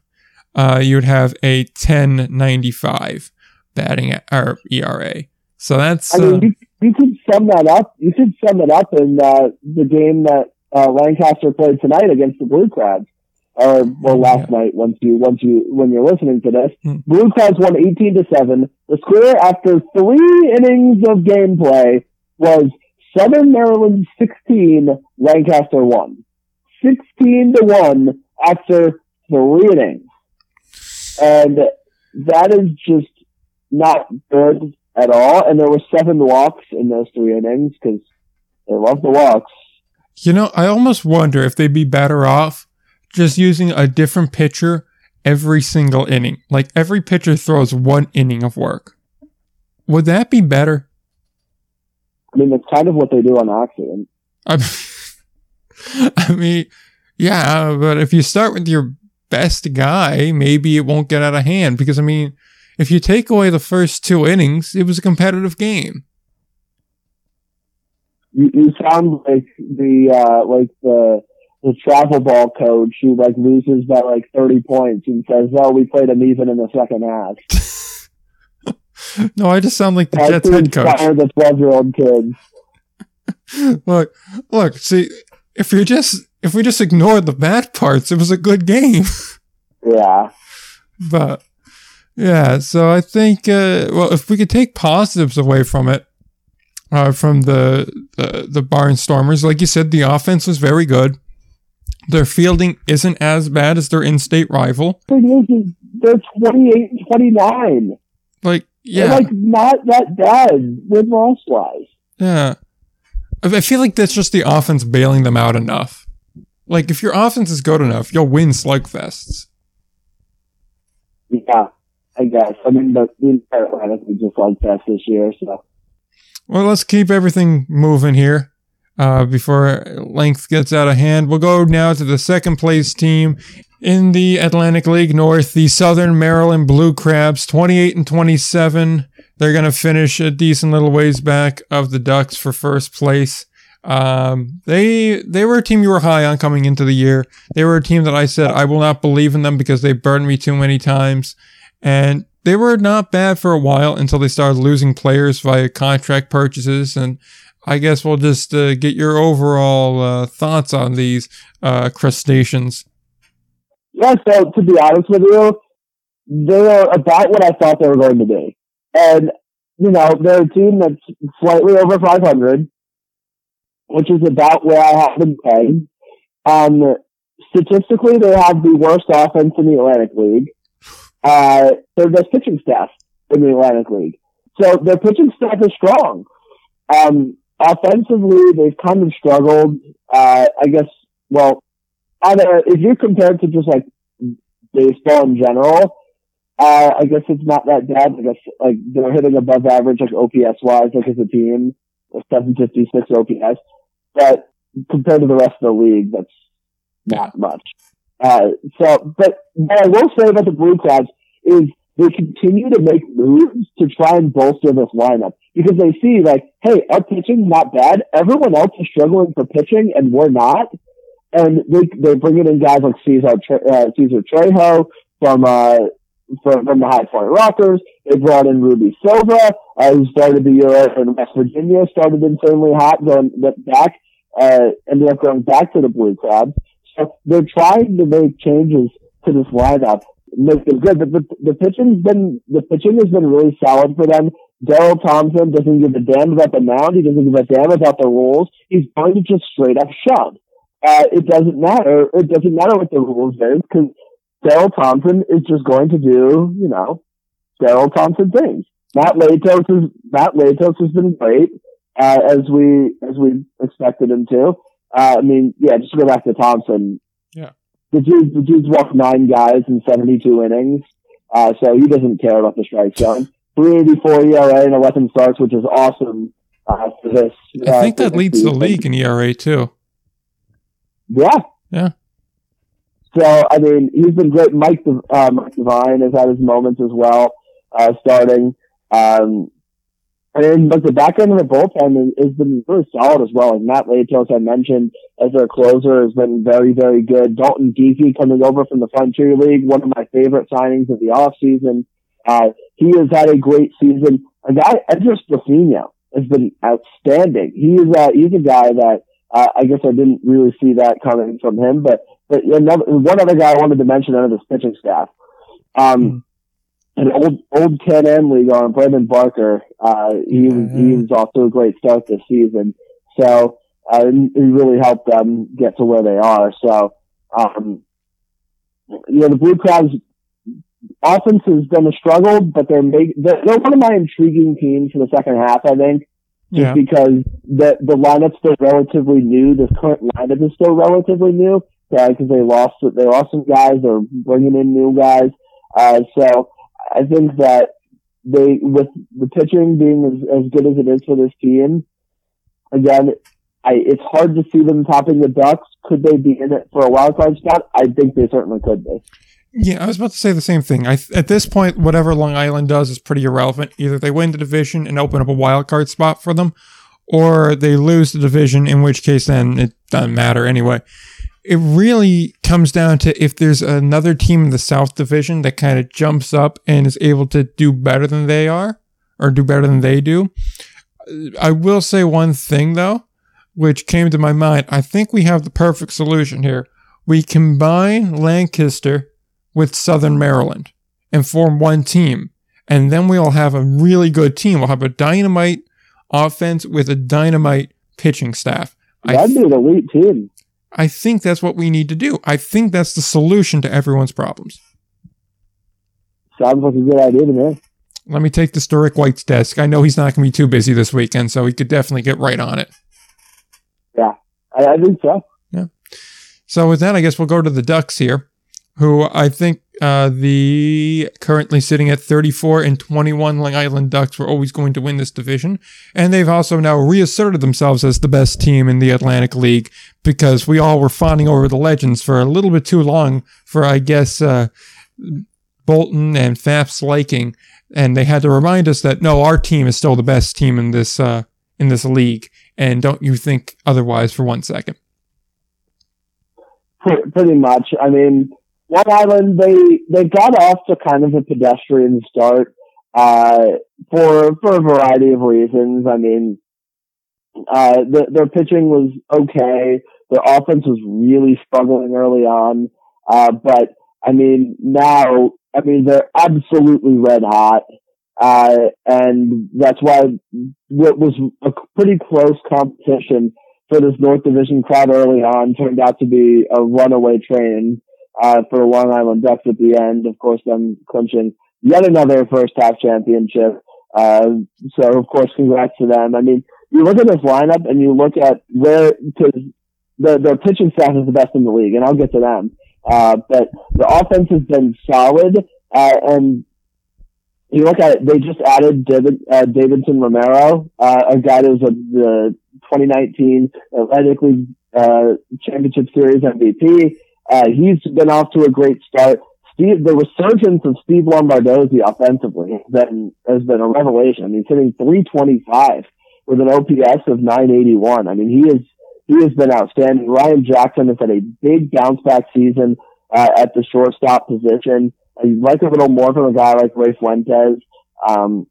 [SPEAKER 1] uh, you would have a 10.95 batting or ERA. So that's.
[SPEAKER 2] I mean, uh, you, you could sum that up. You could sum it up in uh, the game that uh, Lancaster played tonight against the Blue Crabs or well last yeah. night once you once you when you're listening to this. Hmm. Blue Crabs won eighteen to seven. The score after three innings of gameplay was Southern Maryland 16, Lancaster 1. 16 to 1 after three innings. And that is just not good at all. And there were seven walks in those three innings because they love the walks.
[SPEAKER 1] You know, I almost wonder if they'd be better off just using a different pitcher every single inning. Like every pitcher throws one inning of work. Would that be better?
[SPEAKER 2] I mean, that's kind of what they do on accident.
[SPEAKER 1] I mean, yeah, but if you start with your best guy, maybe it won't get out of hand. Because, I mean, if you take away the first two innings, it was a competitive game.
[SPEAKER 2] You, you sound like the, uh, like the, the travel ball coach who like loses by like 30 points and says, oh, we played them even in the second half.
[SPEAKER 1] no, I just sound like the I Jets head coach.
[SPEAKER 2] the twelve-year-old kids.
[SPEAKER 1] look, look. See, if you just if we just ignored the bad parts, it was a good game.
[SPEAKER 2] yeah.
[SPEAKER 1] But yeah, so I think uh, well, if we could take positives away from it, uh, from the, the the Barnstormers, like you said, the offense was very good. Their fielding isn't as bad as their in-state rival.
[SPEAKER 2] They're 28 and 29.
[SPEAKER 1] Like yeah.
[SPEAKER 2] They're like not that bad with loss wise.
[SPEAKER 1] Yeah. I feel like that's just the offense bailing them out enough. Like if your offense is good enough, you'll win slugfests.
[SPEAKER 2] Yeah, I guess. I mean, the, the entire Atlantic is just slugfest this year, so.
[SPEAKER 1] Well, let's keep everything moving here uh, before length gets out of hand. We'll go now to the second place team in the Atlantic League North, the Southern Maryland Blue Crabs, 28 and 27. They're going to finish a decent little ways back of the Ducks for first place. Um, they they were a team you were high on coming into the year. They were a team that I said I will not believe in them because they burned me too many times, and they were not bad for a while until they started losing players via contract purchases. And I guess we'll just uh, get your overall uh, thoughts on these uh, crustaceans.
[SPEAKER 2] Yeah, so to be honest with you, they are about what I thought they were going to be. And, you know, they're a team that's slightly over 500. which is about where I have them playing. Um, statistically, they have the worst offense in the Atlantic League. Uh, they're the pitching staff in the Atlantic League. So their pitching staff is strong. Um, offensively, they've kind of struggled. Uh, I guess, well, either if you compare it to just like baseball in general, uh, I guess it's not that bad. I guess like they're hitting above average, like OPS wise, like as a team, 756 OPS. But compared to the rest of the league, that's not much. Uh, so, but what I will say about the Blue Crabs is they continue to make moves to try and bolster this lineup because they see like, hey, our pitching's not bad. Everyone else is struggling for pitching and we're not. And they, they're bringing in guys like Cesar, uh, Cesar Trejo from, uh, from, from the High Flying Rockers. They brought in Rubi Silva, uh, who started the year in West Virginia, started insanely hot, going went back, uh, ended up going back to the Blue Crabs. So they're trying to make changes to this lineup, make them good. But the, the pitching's been, the pitching has been really solid for them. Daryl Thompson doesn't give a damn about the mound. He doesn't give a damn about the rules. He's going to just straight up shove. Uh, it doesn't matter. It doesn't matter what the rules is because Daryl Thompson is just going to do, you know, Daryl Thompson things. Matt Latos is Matt Latos has been great uh, as we as we expected him to. Uh, I mean, yeah, just to go back to Thompson.
[SPEAKER 1] Yeah,
[SPEAKER 2] the dude the dude's walked nine guys in seventy two innings, uh, so he doesn't care about the strike zone. Three eighty four ERA and eleven starts, which is awesome uh, for this.
[SPEAKER 1] I think that leads the league in ERA too.
[SPEAKER 2] Yeah,
[SPEAKER 1] yeah.
[SPEAKER 2] So I mean, he's been great. Mike, uh, Mike Devine has had his moments as well, uh, starting. Um, and but the back end of the bullpen has been really solid as well. Like Matt Latos, I mentioned, as their closer, has been very, very good. Dalton Geekie coming over from the Frontier League, one of my favorite signings of the offseason. Uh, he has had a great season. A guy, Edris Bafino, has been outstanding. He is, uh, he's a guy that, uh, I guess I didn't really see that coming from him, but another, one other guy I wanted to mention out of this pitching staff, um, mm. an old old Can Am league on Brandon Barker. Uh, he was he was off to a great start this season, so uh, he really helped them get to where they are. So, um, you know, the Blue Crabs offense has been a struggle, but they're, make, they're, they're one of my intriguing teams for the second half. I think just yeah. because the the lineup's still relatively new. The current lineup is still relatively new, because they lost they lost some guys. They're bringing in new guys. Uh, so I think that they with the pitching being as, as good as it is for this team, again, I, it's hard to see them topping the Ducks. Could they be in it for a wild card spot? I think they certainly could be.
[SPEAKER 1] Yeah, I was about to say the same thing. I, at this point, whatever Long Island does is pretty irrelevant. Either they win the division and open up a wild card spot for them, or they lose the division, in which case then it doesn't matter anyway it really comes down to if there's another team in the South Division that kind of jumps up and is able to do better than they are or do better than they do. I will say one thing though, which came to my mind. I think we have the perfect solution here. We combine Lancaster with Southern Maryland and form one team. And then we'll have a really good team. We'll have a dynamite offense with a dynamite pitching staff.
[SPEAKER 2] That'd be an elite team.
[SPEAKER 1] I think that's what we need to do. I think that's the solution to everyone's problems.
[SPEAKER 2] Sounds like a good idea to me.
[SPEAKER 1] Let me take this to Rick White's desk. I know he's not going to be too busy this weekend, so he could definitely get right on it.
[SPEAKER 2] Yeah, I, I think so.
[SPEAKER 1] Yeah. So with that, I guess we'll go to the Ducks here, who I think uh, the currently sitting at 34 and 21 Long Island Ducks were always going to win this division. And they've also now reasserted themselves as the best team in the Atlantic League because we all were fawning over the legends for a little bit too long for, I guess, uh, Boulton and Pfaff's liking. And they had to remind us that no, our team is still the best team in this, uh, in this league. And don't you think otherwise for one second.
[SPEAKER 2] Pretty much. I mean, Long Island, they they got off to kind of a pedestrian start uh, for for a variety of reasons. I mean, uh, the, their pitching was okay. Their offense was really struggling early on, uh, but I mean now, I mean they're absolutely red hot, uh, and that's why what was a pretty close competition for this North Division crowd early on turned out to be a runaway train uh, for the Long Island Ducks at the end. Of course, them clinching yet another first half championship. Uh, so of course, congrats to them. I mean, you look at this lineup and you look at where because the their pitching staff is the best in the league, and I'll get to them. Uh, but the offense has been solid, uh, and you look at it, they just added David, uh, Deibinson Romero, uh, a guy that was the 2019 Atlantic League uh, Championship Series MVP. Uh, he's been off to a great start. Steve, the resurgence of Steve Lombardozzi offensively has been, has been a revelation. I mean, he's hitting 325 with an OPS of 981. I mean, he is, he has been outstanding. Ryan Jackson has had a big bounce back season, uh, at the shortstop position. I like a little more from a guy like Ray Fuentes. Um,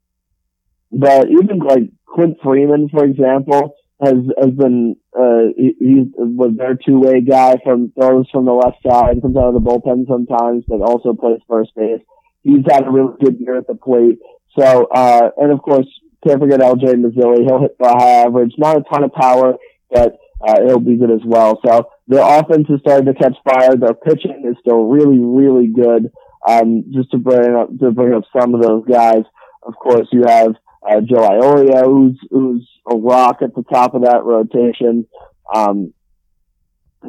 [SPEAKER 2] but even like Clint Freeman, for example, has has been uh, he, he was their two way guy from throws from the left side, comes out of the bullpen sometimes, but also plays first base. He's had a really good year at the plate. So uh, and of course can't forget LJ Mazzilli. He'll hit for a high average, not a ton of power, but uh, he'll be good as well. So their offense is starting to catch fire. Their pitching is still really, really good. Um, just to bring up to bring up some of those guys. Of course, you have uh, Joe Iorio, who's who's a rock at the top of that rotation. Um,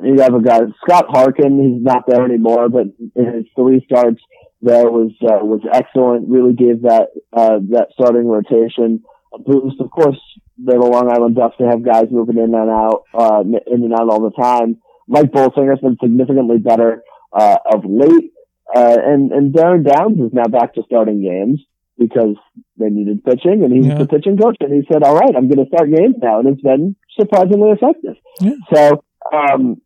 [SPEAKER 2] you have a guy Scott Harkin. He's not there anymore, but his three starts there was uh, was excellent. Really gave that uh, that starting rotation a boost. Of course, they're the Long Island Ducks. They have guys moving in and out, uh, in and out all the time. Mike Bolsinger's been significantly better uh, of late, uh, and and Darin Downs is now back to starting games because they needed pitching, and he yeah. was the pitching coach, and he said, "All right, I'm going to start games now," and it's been surprisingly effective. Yeah. So, um,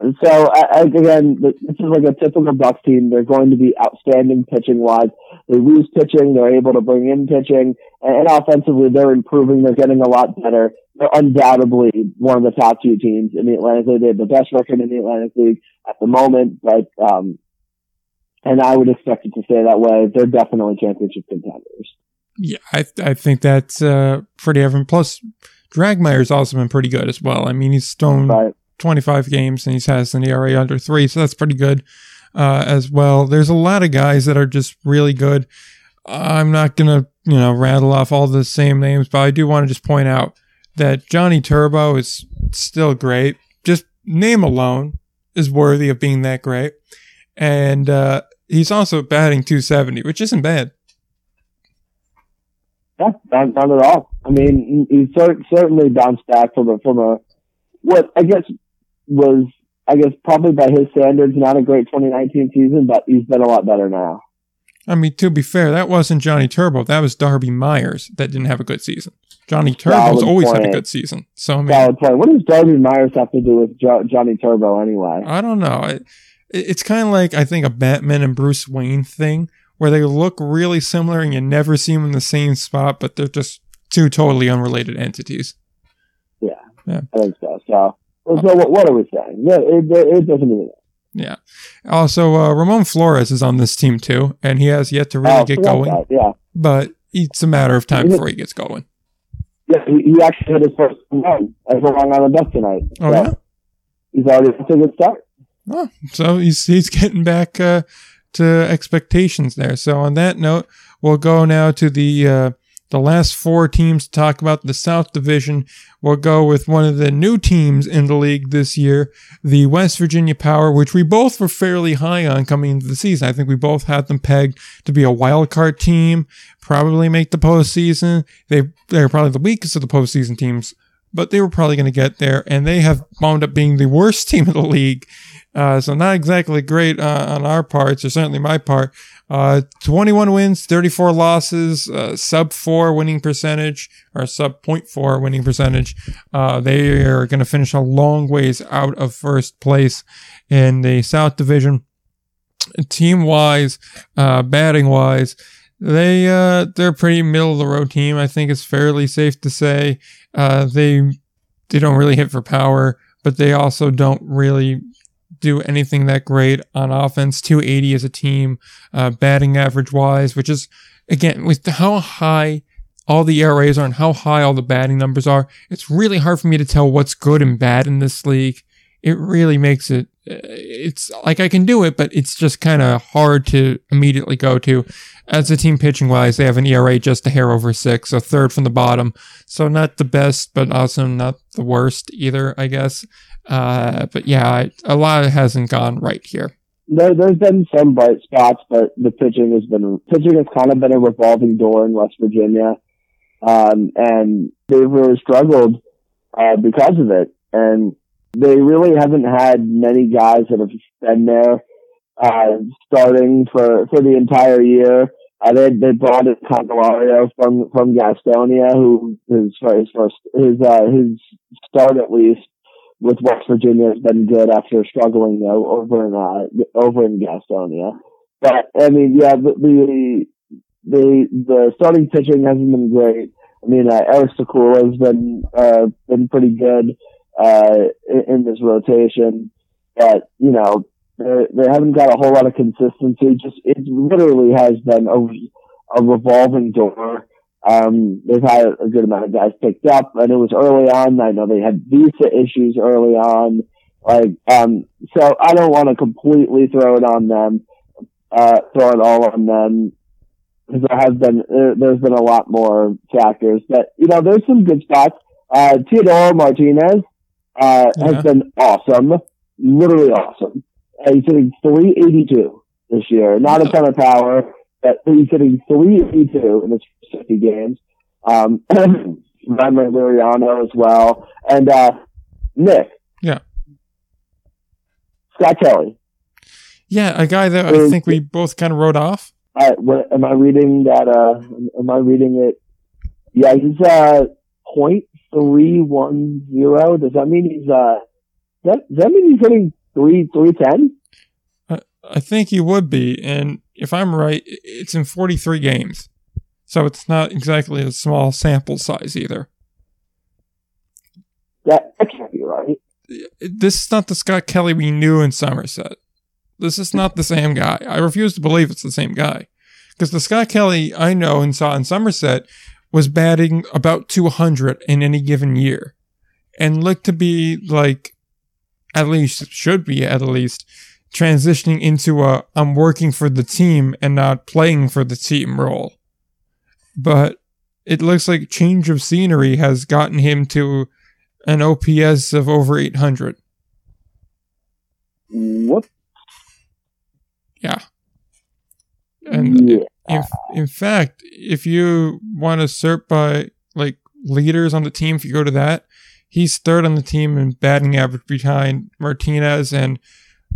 [SPEAKER 2] so I, I, again, this is like a typical Bucks team. They're going to be outstanding pitching wise. They lose pitching, they're able to bring in pitching, and, and offensively, they're improving. They're getting a lot better. They're undoubtedly one of the top two teams in the Atlantic League. They have the best record in the Atlantic League at the moment, but um, and I would expect it to stay that way. They're definitely championship contenders.
[SPEAKER 1] Yeah, I I think that's uh, pretty evident. Plus, Dragmeyer's also been pretty good as well. I mean, he's thrown right. 25 games and he's has an ERA under three, so that's pretty good uh, as well. There's a lot of guys that are just really good. I'm not gonna you know rattle off all the same names, but I do want to just point out that Johnny Turbo is still great. Just name alone is worthy of being that great and uh, he's also batting 270, which isn't bad.
[SPEAKER 2] Yeah, not, not at all. I mean, he certainly bounced back from a from a what I guess was I guess probably by his standards not a great 2019 season, but he's been a lot better now.
[SPEAKER 1] I mean, to be fair, that wasn't Johnny Turbo. That was Darby Myers that didn't have a good season. Johnny Turbo's always point. had a good season. So I mean,
[SPEAKER 2] Valid point. What does Darby Myers have to do with jo- Johnny Turbo anyway?
[SPEAKER 1] I don't know it's kind of like I think a Batman and Bruce Wayne thing where they look really similar and you never see them in the same spot, but they're just two totally unrelated entities.
[SPEAKER 2] Yeah, yeah. I think so. So, so what, what are we saying? Yeah, it, it doesn't mean
[SPEAKER 1] Yeah. Also, uh, Ramon Flores is on this team too, and he has yet to really oh, get going.
[SPEAKER 2] That, yeah.
[SPEAKER 1] But it's a matter of time before he gets going.
[SPEAKER 2] Yeah, he, he actually hit his first run as a Long Island Duck tonight.
[SPEAKER 1] Oh, so yeah?
[SPEAKER 2] He's already off a good start.
[SPEAKER 1] Oh, so he's he's getting back uh, to expectations there. So on that note, we'll go now to the uh, the last four teams to talk about the South Division. We'll go with one of the new teams in the league this year, the West Virginia Power, which we both were fairly high on coming into the season. I think we both had them pegged to be a wild card team, probably make the postseason. They they're probably the weakest of the postseason teams, but they were probably going to get there, and they have wound up being the worst team in the league uh, so not exactly great uh, on our parts, or certainly my part. Uh, 21 wins, 34 losses, uh, sub four winning percentage, or sub 0.4 winning percentage. Uh, they are going to finish a long ways out of first place in the South Division. Team wise, uh, batting wise, they they're a pretty middle of the road team. I think it's fairly safe to say they they don't really hit for power, but they also don't really do anything that great on offense. 280 as a team, uh, batting average wise, which is again with how high all the ERAs are and how high all the batting numbers are, it's really hard for me to tell what's good and bad in this league. It really makes it, it's like I can do it, but it's just kind of hard to immediately go to. As a team pitching wise, they have an ERA just a hair over six, a third from the bottom. So not the best, but also not the worst either, I guess. Uh, but yeah, a lot hasn't gone right here.
[SPEAKER 2] There, there's been some bright spots, but the pitching has been pitching has kind of been a revolving door in West Virginia, um, and they've really struggled uh, because of it. And they really haven't had many guys that have been there uh, starting for for the entire year. Uh, they they brought in Candelario from from Gastonia, who his first his uh, his start at least with West Virginia has been good after struggling though over in uh, over in Gastonia. But I mean, yeah, the the the, starting pitching hasn't been great. I mean, uh, Erik Sokula has been uh, been pretty good uh, in, in this rotation, but you know they they haven't got a whole lot of consistency. Just it literally has been a, a revolving door um, they've had a good amount of guys picked up, and it was early on. I know they had visa issues early on. Like, um, so I don't want to completely throw it on them, uh, throw it all on them, because there has been, there, there's been a lot more factors. But, you know, there's some good spots. Uh, Teodoro Martinez, uh, yeah. has been awesome. Literally awesome. Uh, he's hitting 382 this year. Not a ton of power, but he's hitting 382 in his 50 games. Um, Rymer Liriano as well. And, uh, Nick.
[SPEAKER 1] Yeah.
[SPEAKER 2] Scott Kelly.
[SPEAKER 1] Yeah, a guy that I think we both kind of wrote off.
[SPEAKER 2] Uh, what, am I reading that? Uh, am I reading it? Yeah, he's uh point three one zero. Does that mean he's uh? That does that mean he's hitting three three ten?
[SPEAKER 1] I, I think he would be, and if I'm right, it's in forty three games. So it's not exactly a small sample size either.
[SPEAKER 2] Yeah, that, can't be right.
[SPEAKER 1] This is not the Scott Kelly we knew in Somerset. This is not the same guy. I refuse to believe it's the same guy. Because the Scott Kelly I know and saw in Somerset was batting about 200 in any given year and looked to be like, at least, should be at least, transitioning into a I'm working for the team and not playing for the team role but it looks like change of scenery has gotten him to an OPS of over 800.
[SPEAKER 2] What?
[SPEAKER 1] Yeah. And yeah. In, in fact, if you want to sort by like leaders on the team, if you go to that, he's third on the team in batting average behind Martinez and,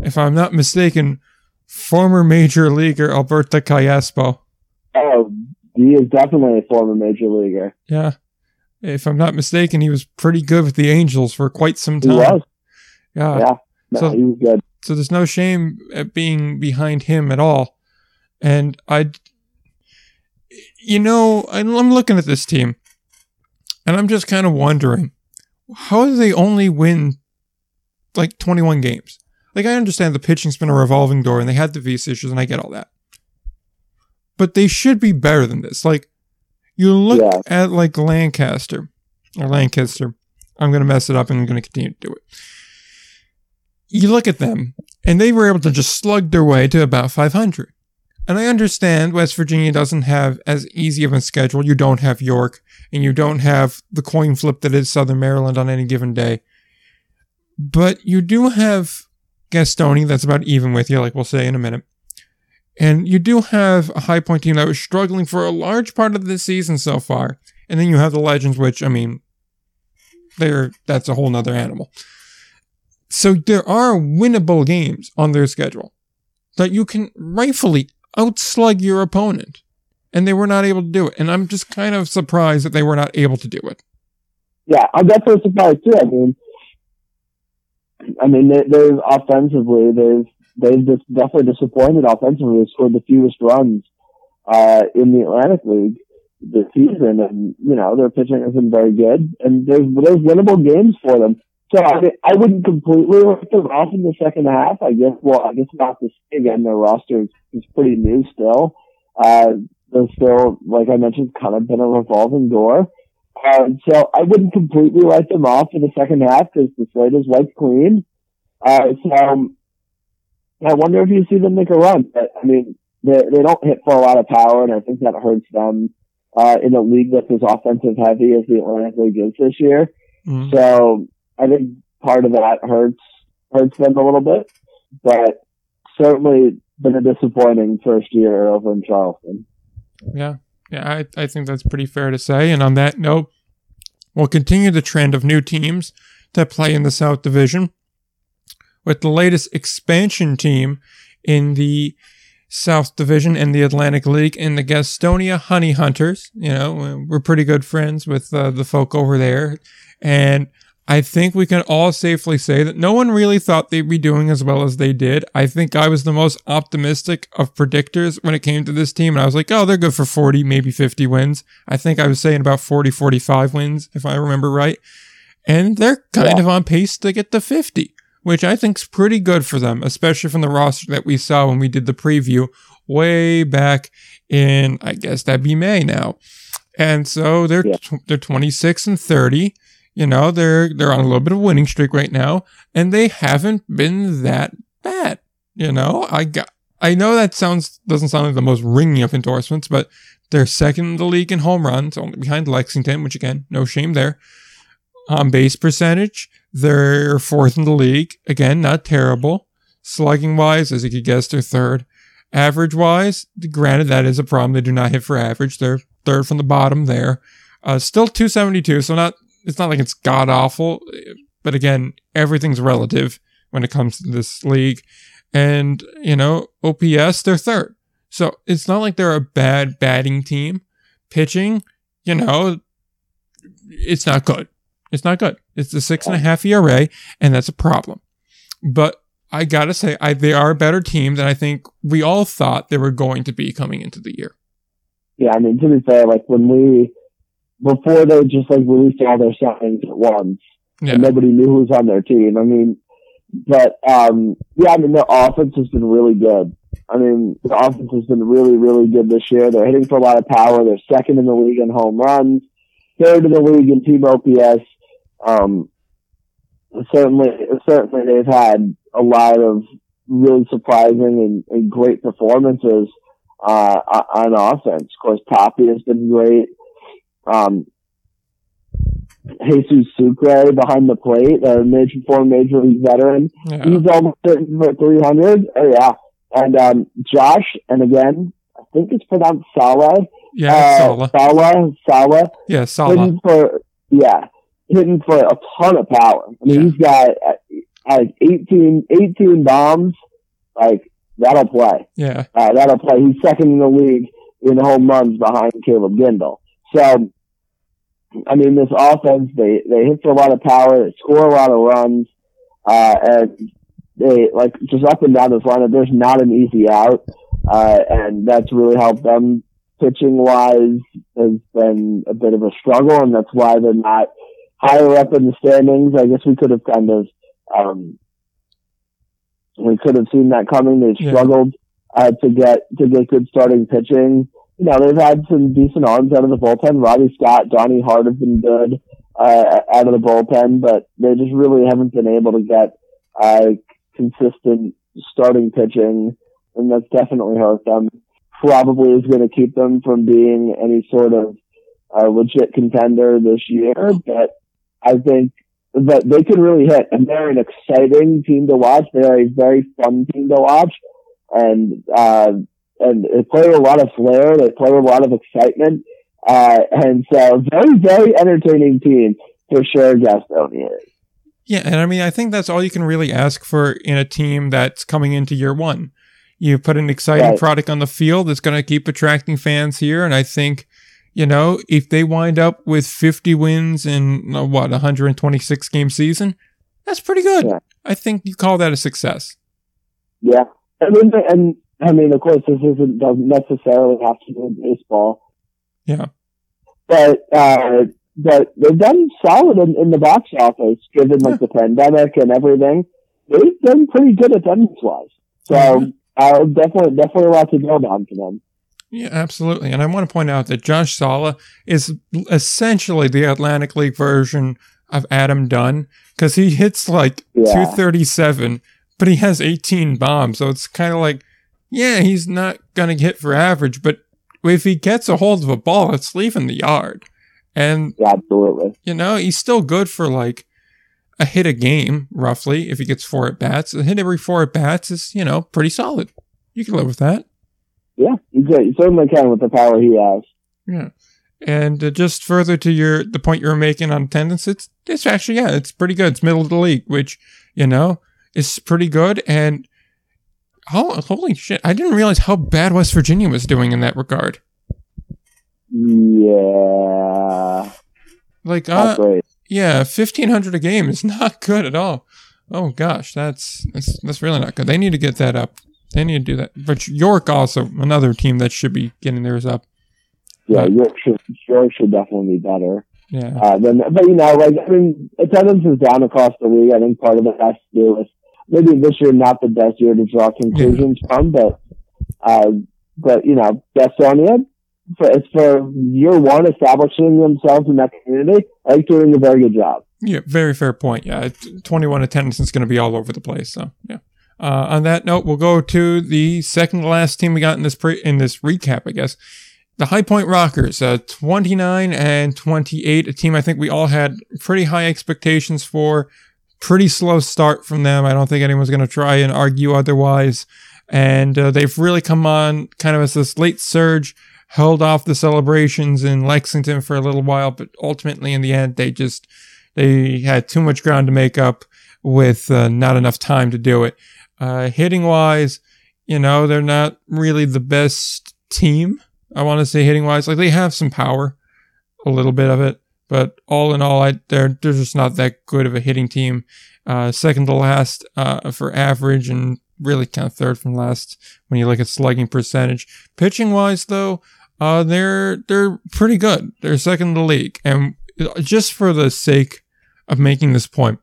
[SPEAKER 1] if I'm not mistaken, former major leaguer Alberto Callaspo.
[SPEAKER 2] Oh, he is definitely a former major leaguer.
[SPEAKER 1] Yeah. If I'm not mistaken, he was pretty good with the Angels for quite some time. He
[SPEAKER 2] was.
[SPEAKER 1] Yeah.
[SPEAKER 2] Yeah. No, so, he was good.
[SPEAKER 1] So there's no shame at being behind him at all. And I, you know, I'm looking at this team and I'm just kind of wondering how do they only win like 21 games? Like, I understand the pitching's been a revolving door and they had the visa issues and I get all that but they should be better than this. Like you look yeah. at like Lancaster or Lancaster. I'm going to mess it up and I'm going to continue to do it. You look at them and they were able to just slug their way to about 500. And I understand West Virginia doesn't have as easy of a schedule. You don't have York and you don't have the coin flip that is Southern Maryland on any given day. But you do have Gastonia that's about even with you, like we'll say in a minute. And you do have a high point team that was struggling for a large part of the season so far. And then you have the Legends, which, I mean, they're, that's a whole nother animal. So there are winnable games on their schedule that you can rightfully outslug your opponent. And they were not able to do it. And I'm just kind of surprised that they were not able to do it.
[SPEAKER 2] Yeah, I'm definitely surprised too. I mean, I mean, there's offensively, there's they've just definitely disappointed offensively. They scored the fewest runs uh, in the Atlantic League this season, and you know their pitching been very good, and there's there's winnable games for them. So I, mean, I wouldn't completely write them off in the second half. I guess well, I guess not to say again. Their roster is, is pretty new still. Uh, there's still, like I mentioned, kind of been a revolving door. Uh, so I wouldn't completely write them off in the second half because the slate is wiped clean. Uh, so I wonder if you see them make a run. But, I mean, they, they don't hit for a lot of power, and I think that hurts them uh, in a league that's as offensive heavy as the Atlantic League is this year. Mm-hmm. So I think part of that hurts hurts them a little bit, but certainly been a disappointing first year over in Charleston.
[SPEAKER 1] Yeah, yeah, I I think that's pretty fair to say. And on that note, we'll continue the trend of new teams that play in the South Division with the latest expansion team in the South Division and the Atlantic League in the Gastonia Honey Hunters. You know, we're pretty good friends with uh, the folk over there. And I think we can all safely say that no one really thought they'd be doing as well as they did. I think I was the most optimistic of predictors when it came to this team. And I was like, oh, they're good for 40, maybe 50 wins. I think I was saying about 40, 45 wins, if I remember right. And they're kind yeah. of on pace to get to 50 which I think's pretty good for them, especially from the roster that we saw when we did the preview way back in, I guess that'd be May now. And so they're yeah. they're 26 and 30. You know, they're they're on a little bit of a winning streak right now, and they haven't been that bad. You know, I got I know that sounds doesn't sound like the most ringing of endorsements, but they're second in the league in home runs, only behind Lexington, which again, no shame there. On base percentage, they're fourth in the league. Again, not terrible. Slugging wise, as you could guess, they're third. Average wise, granted, that is a problem. They do not hit for average. They're third from the bottom there. Uh, still 272, so not, it's not like it's god awful. But again, everything's relative when it comes to this league. And, you know, OPS, they're third. So it's not like they're a bad batting team. Pitching, you know, it's not good. It's not good. It's a six and a half ERA, and that's a problem. But I gotta say, I, they are a better team than I think we all thought they were going to be coming into the year.
[SPEAKER 2] Yeah, I mean, to be fair, like when we, before they just like released all their signings at once, yeah. and nobody knew who was on their team. I mean, but, um, yeah, I mean, their offense has been really good. I mean, the offense has been really, really good this year. They're hitting for a lot of power. They're second in the league in home runs, third in the league in team OPS. Um, certainly, certainly they've had a lot of really surprising and, and great performances uh, on offense. Of course, Papi has been great. Um, Jesus Sucre behind the plate, a major former major league veteran. Yeah. He's almost hitting for 300. Oh yeah. And, um, Josh, and again, I think it's pronounced Salah.
[SPEAKER 1] Yeah, uh, Salah.
[SPEAKER 2] Salah, Salah.
[SPEAKER 1] Yeah, Salah.
[SPEAKER 2] For, yeah, hitting for a ton of power. I mean, yeah. he's got uh, like 18, 18 bombs. Like that'll play.
[SPEAKER 1] Yeah,
[SPEAKER 2] uh, that'll play. He's second in the league in home runs behind Caleb Gindl. So, I mean, this offense they they hit for a lot of power. They score a lot of runs, uh, and they like just up and down this lineup. There's not an easy out, uh, and that's really helped them pitching wise has been a bit of a struggle, and that's why they're not higher up in the standings. I guess we could have kind of, um, we could have seen that coming. They struggled uh, to get to get good starting pitching. You know, they've had some decent arms out of the bullpen. Robbie Scott, Donnie Hart have been good uh, out of the bullpen, but they just really haven't been able to get uh, consistent starting pitching, and that's definitely hurt them. Probably is going to keep them from being any sort of uh, legit contender this year, but I think that they can really hit, and they're an exciting team to watch. They're a very fun team to watch, and uh, and they play a lot of flair. They play a lot of excitement, uh, and so very very entertaining team for sure. Gastonia
[SPEAKER 1] Yeah, and I mean, I think that's all you can really ask for in a team that's coming into year one. You put an exciting right. product on the field that's going to keep attracting fans here, and I think you know, if they wind up with 50 wins in uh, what, 126 game season, that's pretty good. Yeah. I think you call that a success.
[SPEAKER 2] Yeah. I mean, and I mean, of course, this isn't, doesn't necessarily have to do with baseball.
[SPEAKER 1] Yeah.
[SPEAKER 2] But, uh, but they've done solid in, in the box office, given like yeah. the pandemic and everything. They've done pretty good attendance wise. So, mm-hmm. uh, definitely, definitely a lot to build on for them.
[SPEAKER 1] Yeah, absolutely. And I want to point out that Josh Sala is essentially the Atlantic League version of Adam Dunn because he hits like
[SPEAKER 2] Yeah.
[SPEAKER 1] 237, but he has 18 bombs. So it's kind of like, yeah, he's not going to hit for average, but if he gets a hold of a ball, it's leaving the yard. And,
[SPEAKER 2] Yeah, absolutely.
[SPEAKER 1] you know, he's still good for like a hit a game, roughly, if he gets four at bats. A hit every four at bats is, you know, pretty solid. You can live with that.
[SPEAKER 2] Yeah, you, could- you certainly can with the power he has.
[SPEAKER 1] Yeah. And uh, just further to your the point you were making on attendance, it's it's actually yeah, it's pretty good. It's middle of the league, which you know is pretty good. And oh, holy shit! I didn't realize how bad West Virginia was doing in that regard.
[SPEAKER 2] Yeah,
[SPEAKER 1] Like, uh,
[SPEAKER 2] great.
[SPEAKER 1] yeah, fifteen hundred a game is not good at all. Oh gosh, that's that's that's really not good. They need to get that up. They need to do that. But York also another team that should be getting theirs up.
[SPEAKER 2] Yeah, York should, York should definitely be better.
[SPEAKER 1] Yeah.
[SPEAKER 2] Uh, then, but you know, like I mean, attendance is down across the league. I think part of it has to do with maybe this year not the best year to draw conclusions from, but uh, but you know, Gastonia, for it's for year one establishing themselves in that community. I think doing a very good job.
[SPEAKER 1] Yeah, very fair point. Yeah, 21 attendance is going to be all over the place. So, yeah. Uh, on that note, we'll go to the second to last team we got in this pre- in this recap, I guess. The High Point Rockers, uh, 29 and 28, a team I think we all had pretty high expectations for. Pretty slow start from them. I don't think anyone's going to try and argue otherwise. And uh, they've really come on kind of as this late surge, held off the celebrations in Lexington for a little while, but ultimately in the end, they just they had too much ground to make up with uh, not enough time to do it. Uh, hitting wise, you know, they're not really the best team. I want to say hitting wise, like they have some power, a little bit of it, but all in all, I, they're they're just not that good of a hitting team. Uh, second to last uh, for average, and really kind of third from last when you look at slugging percentage. Pitching wise, though, uh, they're they're pretty good. They're second in the league, and just for the sake of making this point,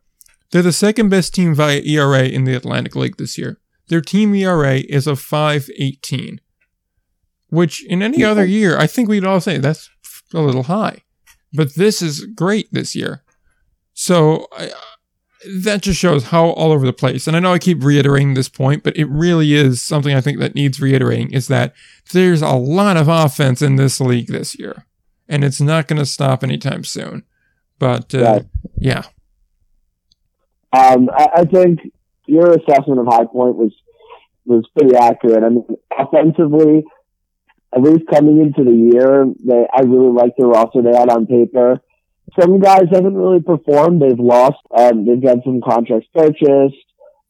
[SPEAKER 1] they're the second best team via ERA in the Atlantic League this year. Their team ERA is a 5.18, which in any other year, I think we'd all say that's a little high. But this is great this year. So I, that just shows how all over the place. And I know I keep reiterating this point, but it really is something I think that needs reiterating is that there's a lot of offense in this league this year. And it's not going to stop anytime soon. But uh, yeah,
[SPEAKER 2] Um, I, I think your assessment of High Point was was pretty accurate. I mean, offensively, at least coming into the year, they I really like the roster they had on paper. Some guys haven't really performed. They've lost. Um, they've got some contracts purchased,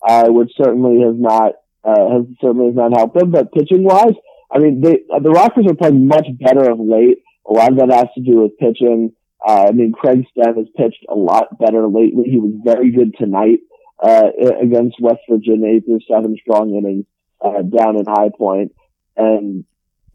[SPEAKER 2] uh, which certainly has not uh, has certainly has not helped them. But pitching wise, I mean, they, the Rockers are playing much better of late. A lot of that has to do with pitching. Uh, I mean, Craig Stem has pitched a lot better lately. He was very good tonight uh, against West Virginia. He threw seven strong innings uh, down in High Point. And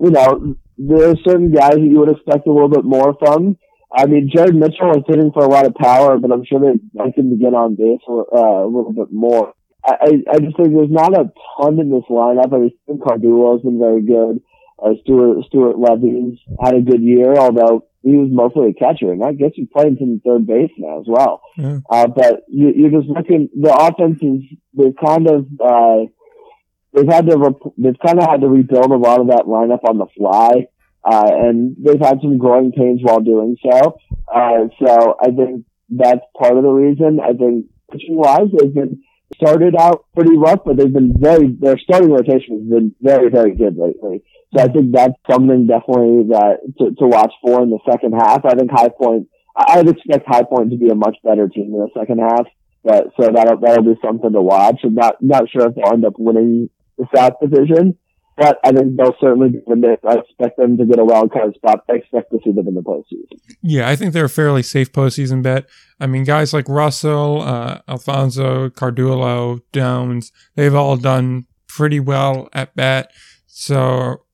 [SPEAKER 2] you know there are certain guys that you would expect a little bit more from. I mean, Jared Mitchell is hitting for a lot of power, but I'm sure they'd like him to get on base uh, a little bit more. I, I just think there's not a ton in this lineup. I mean, Cardulo has been very good. Uh, Stuart Stuart Levy's had a good year, although he was mostly a catcher, and that gets you playing some third base now as well.
[SPEAKER 1] Yeah.
[SPEAKER 2] Uh, but you, you're just looking. The offense is they've kind of uh, they've had to rep- they've kind of had to rebuild a lot of that lineup on the fly, uh, and they've had some growing pains while doing so. Uh, so I think that's part of the reason. I think pitching wise, they've been started out pretty rough, but they've been very their starting rotation has been very very good lately. So I think that's something definitely that to, to watch for in the second half. I think High Point. I'd expect High Point to be a much better team in the second half. But so that'll that'll be something to watch. I'm not not sure if they'll end up winning the South Division, but I think they'll certainly be in it. I expect them to get a wild card spot. I expect to see them in the postseason.
[SPEAKER 1] Yeah, I think they're a fairly safe postseason bet. I mean, guys like Russell, uh, Alfonso, Cardulo, Downs, they've all done pretty well at bat. So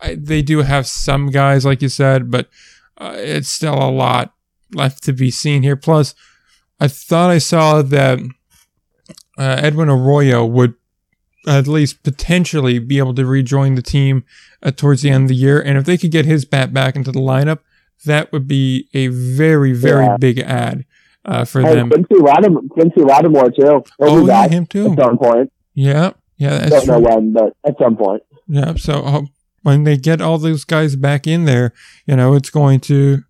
[SPEAKER 1] I, they do have some guys, like you said, but uh, it's still a lot left to be seen here. Plus, I thought I saw that uh, Edwin Arroyo would at least potentially be able to rejoin the team uh, towards the end of the year. And if they could get his bat back into the lineup, that would be a very, very
[SPEAKER 2] Yeah.
[SPEAKER 1] big ad uh, for
[SPEAKER 2] Hey,
[SPEAKER 1] them.
[SPEAKER 2] Quincy, Lattimore, Quincy Lattimore too. He'll
[SPEAKER 1] Oh, yeah, him too.
[SPEAKER 2] At some point.
[SPEAKER 1] Yeah, yeah, that's
[SPEAKER 2] Don't know when, but at some point.
[SPEAKER 1] Yeah, so uh, when they get all those guys back in there, you know, it's going to,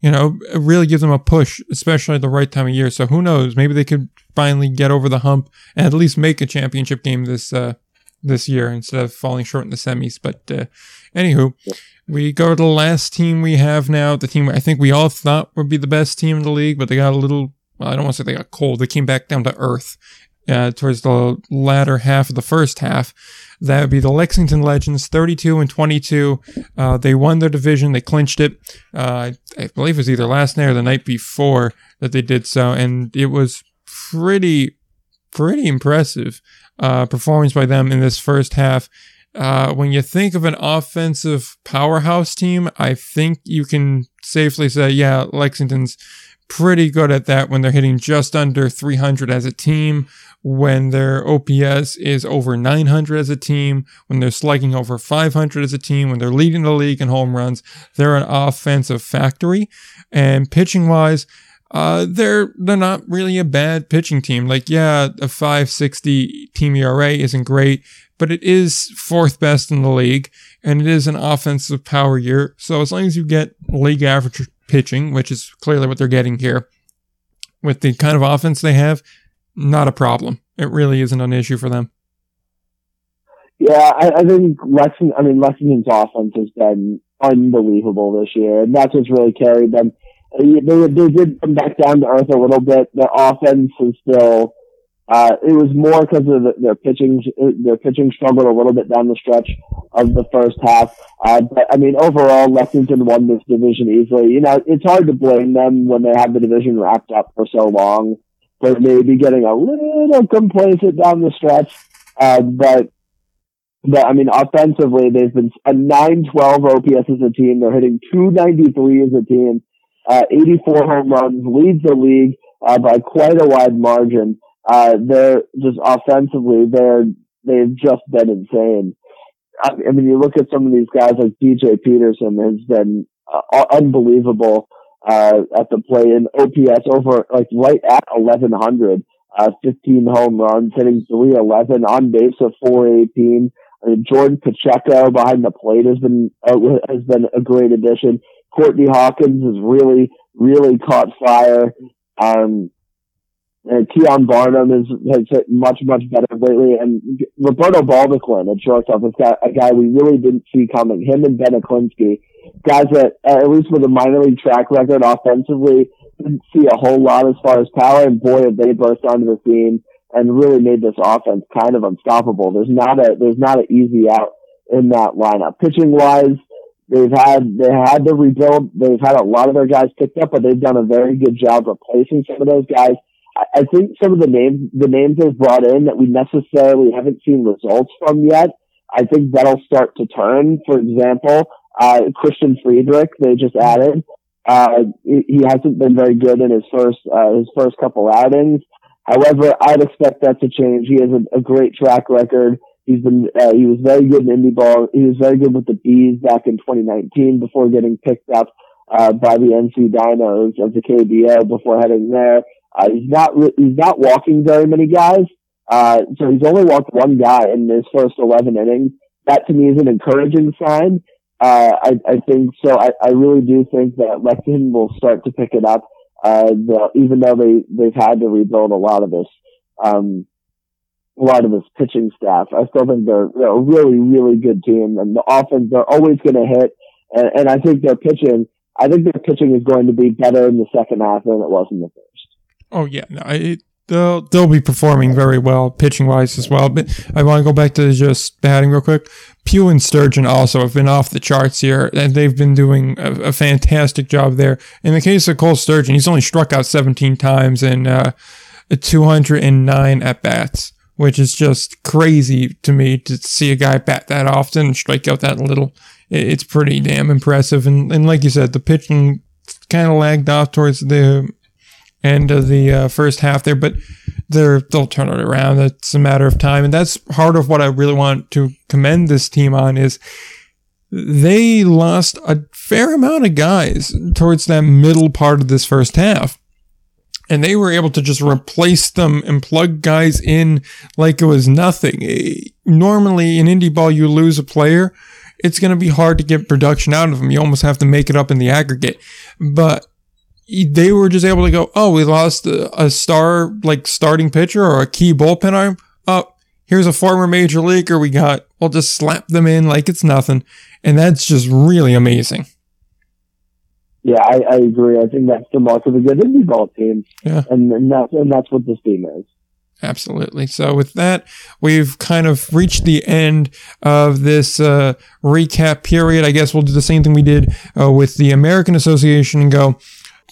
[SPEAKER 1] you know, it really gives them a push, especially at the right time of year. So who knows? Maybe they could finally get over the hump and at least make a championship game this uh, this year instead of falling short in the semis. But uh, anywho, we go to the last team we have now. The team I think we all thought would be the best team in the league, but they got a little. Well, I don't want to say they got cold. They came back down to earth uh, towards the latter half of the first half. That would be the Lexington Legends, 32 and 22. Uh, they won their division. They clinched it. Uh, I believe it was either last night or the night before that they did so, and it was pretty, pretty impressive uh, performance by them in this first half. Uh, when you think of an offensive powerhouse team, I think you can safely say, yeah, Lexington's pretty good at that when they're hitting just under 300 as a team, when their OPS is over 900 as a team, when they're slugging over 500 as a team, when they're leading the league in home runs. They're an offensive factory. And pitching wise, uh, they're they're not really a bad pitching team. Like, yeah, a 560 team ERA isn't great, but it is fourth best in the league, and it is an offensive power year. So as long as you get league average pitching, which is clearly what they're getting here, with the kind of offense they have, not a problem. It really isn't an issue for them.
[SPEAKER 2] Yeah, I, I think Lexington. I mean, Lexington's offense has been unbelievable this year, and that's what's really carried them. Uh, They they did come back down to earth a little bit. Their offense is still. Uh, it was more because of the, their pitching. Their pitching struggled a little bit down the stretch of the first half. Uh, but I mean, overall, Lexington won this division easily. You know, it's hard to blame them when they have the division wrapped up for so long. They may be getting a little complacent down the stretch, uh, but but I mean, offensively, they've been a 912 OPS as a team. They're hitting 293 as a team, uh, 84 home runs, leads the league uh, by quite a wide margin. Uh, they're just offensively, they're they've just been insane. I, I mean, you look at some of these guys like DJ Peterson has been uh, unbelievable uh, at the play in OPS over like right at 1100. Uh, 15 home runs, hitting 311 on base of 418. I mean, Jordan Pacheco behind the plate has been uh, has been a great addition. Courtney Hawkins has really really caught fire. Um, and Keon Barnum is, has hit much much better lately, and Roberto Baldoquin at shortstop is got a guy we really didn't see coming. Him and Ben Aklinski, guys that at least with a minor league track record offensively didn't see a whole lot as far as power, and boy have they burst onto the scene and really made this offense kind of unstoppable. There's not a there's not an easy out in that lineup. Pitching wise, they've had they had to rebuild. They've had a lot of their guys picked up, but they've done a very good job replacing some of those guys. I, think some of the names the names they've brought in that we necessarily haven't seen results from yet. I think that'll start to turn. For example, uh, Christian Friedrich they just added. Uh, he he hasn't been very good in his first uh, his first couple outings. However, I'd expect that to change. He has a, a great track record. He's been uh, he was very good in indie ball. He was very good with the bees back in 2019 before getting picked up uh, by the NC Dinos of the KBO before heading there. Uh, he's not re- he's not walking very many guys. Uh, so he's only walked one guy in his first 11 innings. That to me is an encouraging sign. Uh, I, I think so. I, I really do think that Lexington will start to pick it up uh, the, even though they, they've had to rebuild a lot of this, um, a lot of this pitching staff, I still think they're, they're a really, really good team and the offense, they're always going to hit. And, and I think their pitching, I think their pitching is going to be better in the second half than it was in the first.
[SPEAKER 1] Oh yeah, no, it, they'll they'll be performing very well pitching wise as well. But I want to go back to just batting real quick. Pugh and Sturgeon also have been off the charts here, and they've been doing a, a fantastic job there. In the case of Cole Sturgeon, he's only struck out 17 times in uh, 209 at bats, which is just crazy to me to see a guy bat that often and strike out that little. It, it's pretty damn impressive. And, and like you said, the pitching kind of lagged off towards the end of the uh, first half there, but they're they'll turn it around. It's a matter of time, and that's part of what I really want to commend this team on is they lost a fair amount of guys towards that middle part of this first half. And they were able to just replace them and plug guys in like it was nothing. Eh, normally in indie ball, you lose a player. It's going to be hard to get production out of them. You almost have to make it up in the aggregate. But they were just able to go, oh, we lost a, a star, like starting pitcher or a key bullpen arm. Oh, here's a former major leaguer we got. We'll just slap them in like it's nothing. And that's just really amazing.
[SPEAKER 2] Yeah, I, I agree. I think that's the mark of a good indie ball team.
[SPEAKER 1] Yeah.
[SPEAKER 2] And, and that's, and that's what this team is.
[SPEAKER 1] Absolutely. So with that, we've kind of reached the end of this uh, recap period. I guess we'll do the same thing we did uh, with the American Association and go.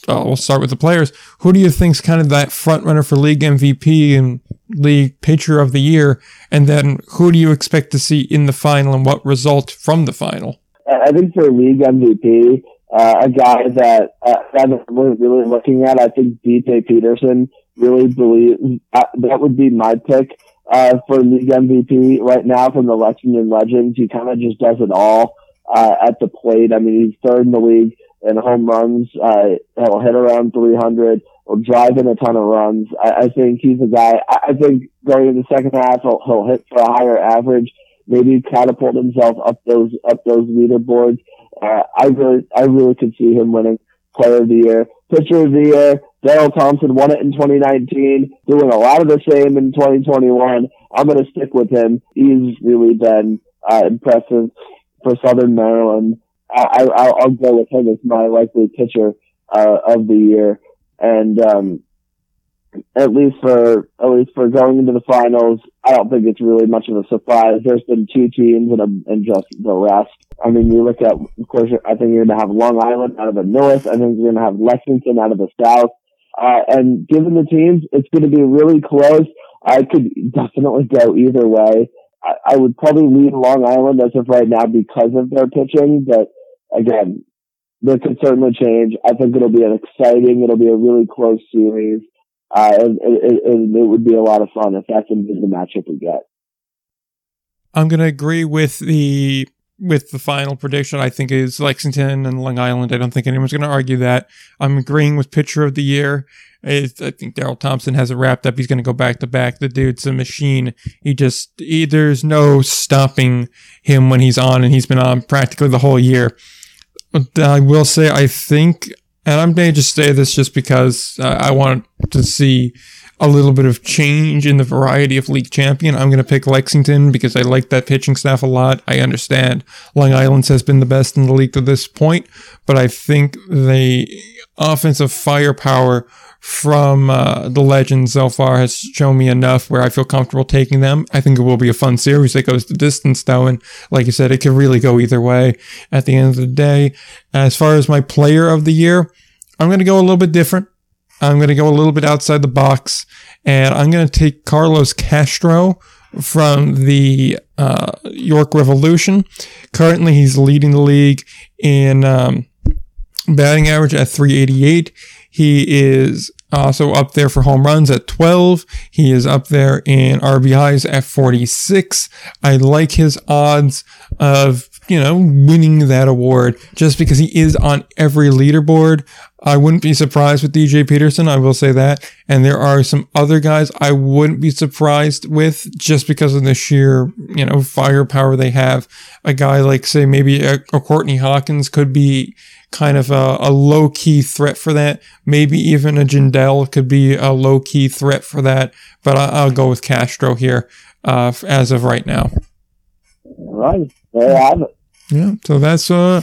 [SPEAKER 1] Uh, we'll start with the players. Who do you think's kind of that front runner for league MVP and league pitcher of the year? And then who do you expect to see in the final and what result from the final?
[SPEAKER 2] I think for league MVP, uh, a guy that uh, I'm really looking at, I think DJ Peterson really believes uh, that would be my pick uh, for league MVP right now from the Lexington Legends. He kind of just does it all uh, at the plate. I mean, he's third in the league in home runs. Uh, he'll hit around 300. He'll drive in a ton of runs. I, I think he's a guy. I, I think going in the second half, he'll, he'll hit for a higher average. Maybe catapult himself up those up those leaderboards. Uh, I really, I really could see him winning Player of the Year, Pitcher of the Year. Daryl Thompson won it in 2019, doing a lot of the same in 2021. I'm going to stick with him. He's really been uh, impressive for Southern Maryland. I, will go with him as my likely pitcher uh, of the year, and um, at least for at least for going into the finals, I don't think it's really much of a surprise. There's been two teams and, a, and just the rest. I mean, you look at, of course, I think you're going to have Long Island out of the north. I think you're going to have Lexington out of the south. Uh, and given the teams, it's going to be really close. I could definitely go either way. I, I would probably lean Long Island as of right now because of their pitching, but again, this could certainly change. I think it'll be an exciting, it'll be a really close series. Uh, and, and, and it would be a lot of fun if that's the matchup we get.
[SPEAKER 1] I'm going to agree with the with the final prediction. I think is Lexington and Long Island. I don't think anyone's going to argue that. I'm agreeing with pitcher of the year. I think Daryl Thompson has it wrapped up. He's going to go back to back. The dude's a machine. He just he, there's no stopping him when he's on, and he's been on practically the whole year. I will say, I think and I'm going to just say this just because uh, I want to see a little bit of change in the variety of league champion. I'm going to pick Lexington because I like that pitching staff a lot. I understand Long Island's has been the best in the league to this point, but I think the offensive firepower from uh, the legends so far has shown me enough where I feel comfortable taking them. I think it will be a fun series that goes the distance though. And like you said, it could really go either way at the end of the day. As far as my player of the year, I'm going to go a little bit different. I'm going to go a little bit outside the box and I'm going to take Carlos Castro from the uh, York Revolution. Currently, he's leading the league in um, batting average at 388. He is also up there for home runs at 12. He is up there in RBIs at 46. I like his odds of, you know, winning that award just because he is on every leaderboard. I wouldn't be surprised with DJ Peterson. I will say that. And there are some other guys I wouldn't be surprised with just because of the sheer, you know, firepower they have. A guy like, say, maybe a, a Courtney Hawkins could be kind of a, a low key threat for that. Maybe even a Gindl could be a low key threat for that. But I, will go with Castro here uh, as of right now.
[SPEAKER 2] Right, there it.
[SPEAKER 1] Yeah, so that's uh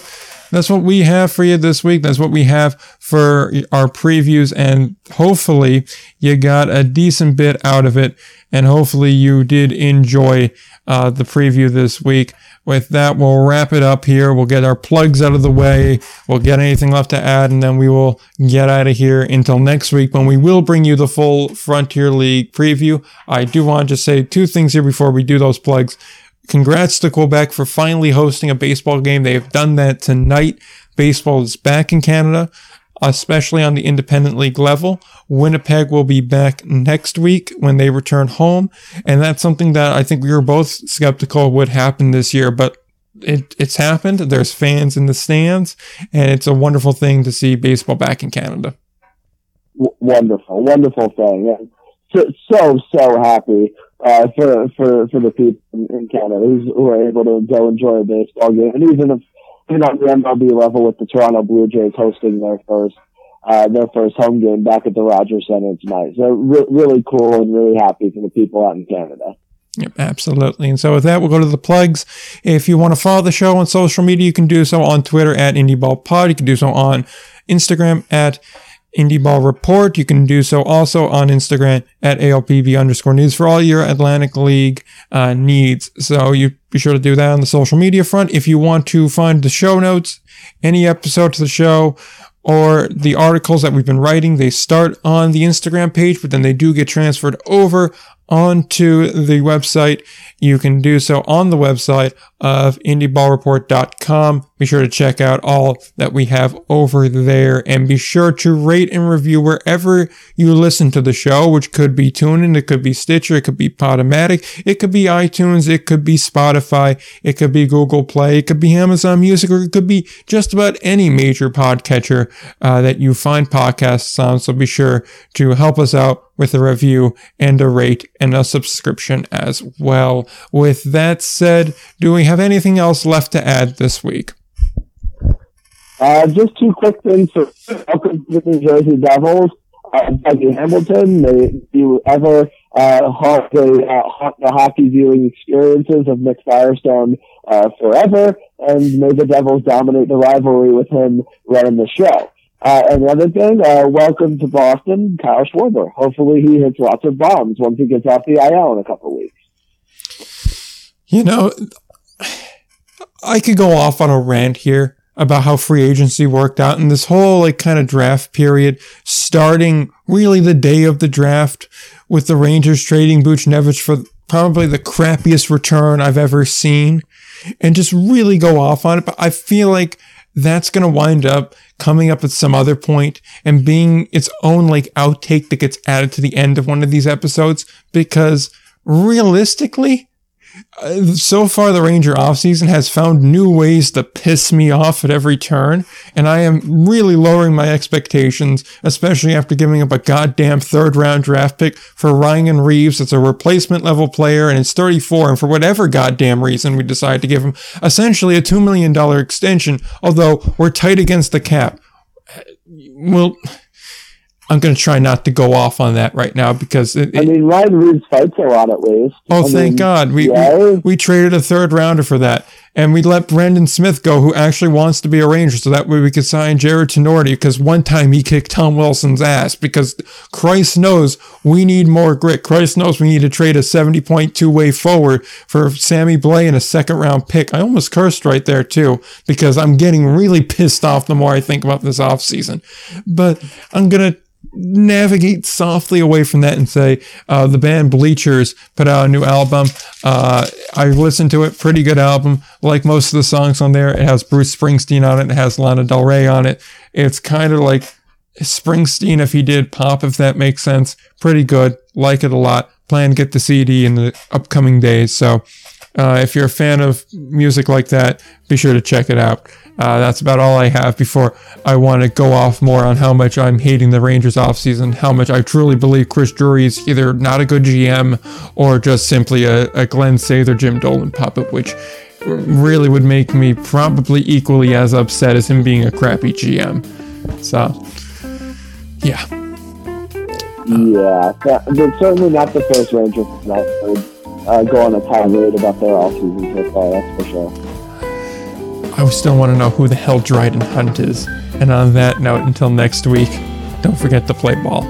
[SPEAKER 1] that's what we have for you this week. That's what we have for our previews. And hopefully you got a decent bit out of it. And hopefully you did enjoy uh, the preview this week. With that, we'll wrap it up here. We'll get our plugs out of the way. We'll get anything left to add, and then we will get out of here until next week when we will bring you the full Frontier League preview. I do want to say two things here before we do those plugs. Congrats to Quebec for finally hosting a baseball game. They have done that tonight. Baseball is back in Canada. especially on the independent league level. Winnipeg will be back next week when they return home. And that's something that I think we were both skeptical would happen this year, but it, it's happened. There's fans in the stands, and it's a wonderful thing to see baseball back in Canada.
[SPEAKER 2] W- wonderful, wonderful thing. So, so, so happy uh, for for for the people in Canada who are able to go enjoy a baseball game, and even if you know the MLB level with the Toronto Blue Jays hosting their first uh, their first home game back at the Rogers Center tonight. So re- really cool and really happy for the people out in Canada.
[SPEAKER 1] Yep, absolutely. And so with that, we'll go to the plugs. If you want to follow the show on social media, you can do so on Twitter at IndieBallPod. You can do so on Instagram at IndieBall Report. You can do so also on Instagram at ALPB underscore news for all your Atlantic League uh, needs. So you be sure to do that on the social media front. If you want to find the show notes, any episodes of the show, or the articles that we've been writing, they start on the Instagram page, but then they do get transferred over onto the website. You can do so on the website of indieballreport.com. Be sure to check out all that we have over there and be sure to rate and review wherever you listen to the show, which could be TuneIn, it could be Stitcher, it could be Podomatic, it could be iTunes, it could be Spotify, it could be Google Play, it could be Amazon Music, or it could be just about any major podcatcher uh, that you find podcasts on. So be sure to help us out with a review and a rate and a subscription as well. With that said, do we have anything else left to add this week?
[SPEAKER 2] Uh, just two quick things for welcome to the Jersey Devils. Uh, Hamilton, may you ever uh, haunt the, uh, haunt the hockey viewing experiences of Nick Firestone uh, forever, and may the Devils dominate the rivalry with him running the show. Uh, and the other thing, uh, welcome to Boston, Kyle Schwarber. Hopefully he hits lots of bombs once he gets off the IL in a couple of weeks.
[SPEAKER 1] You know, I could go off on a rant here about how free agency worked out and this whole like kind of draft period starting really the day of the draft with the Rangers trading Buchnevich for probably the crappiest return I've ever seen and just really go off on it. But I feel like that's going to wind up coming up at some other point and being its own like outtake that gets added to the end of one of these episodes because realistically, Uh, so far the Ranger offseason has found new ways to piss me off at every turn, and I am really lowering my expectations, especially after giving up a goddamn third round draft pick for Ryan Reaves It's a replacement level player, and it's 34, and for whatever goddamn reason we decide to give him essentially a $2 million extension, although we're tight against the cap. Uh, well, I'm going to try not to go off on that right now because it,
[SPEAKER 2] I mean, Ryan Reaves fights a lot at least.
[SPEAKER 1] oh,
[SPEAKER 2] I
[SPEAKER 1] thank
[SPEAKER 2] mean,
[SPEAKER 1] God. We,
[SPEAKER 2] yeah.
[SPEAKER 1] we, we traded a third rounder for that and we let Brendan Smith go, who actually wants to be a Ranger. So that way we could sign Jarred Tinordi because one time he kicked Tom Wilson's ass because Christ knows we need more grit. Christ knows we need to trade a 70.2 way forward for Sammy Blais and a second round pick. I almost cursed right there too because I'm getting really pissed off the more I think about this offseason. But I'm going to navigate softly away from that and say uh, the band Bleachers put out a new album. Uh, I listened to it, pretty good album. Like most of the songs on there, it has Bruce Springsteen on it. It has Lana Del Rey on it. It's kind of like Springsteen if he did pop, if that makes sense. Pretty good. Like it a lot. Plan to get the CD in the upcoming days. So uh, if you're a fan of music like that, be sure to check it out. Uh, that's about all I have before I want to go off more on how much I'm hating the Rangers offseason, how much I truly believe Chris Drury is either not a good GM or just simply a, a Glen Sather, Jim Dolan puppet, which really would make me probably equally as upset as him being a crappy GM. So, yeah.
[SPEAKER 2] Yeah, that, but certainly not the first Ranger that would uh, go on a tirade about their offseason so far, that's for sure.
[SPEAKER 1] I still want to know who the hell Dryden Hunt is. And on that note, until next week, don't forget to play ball.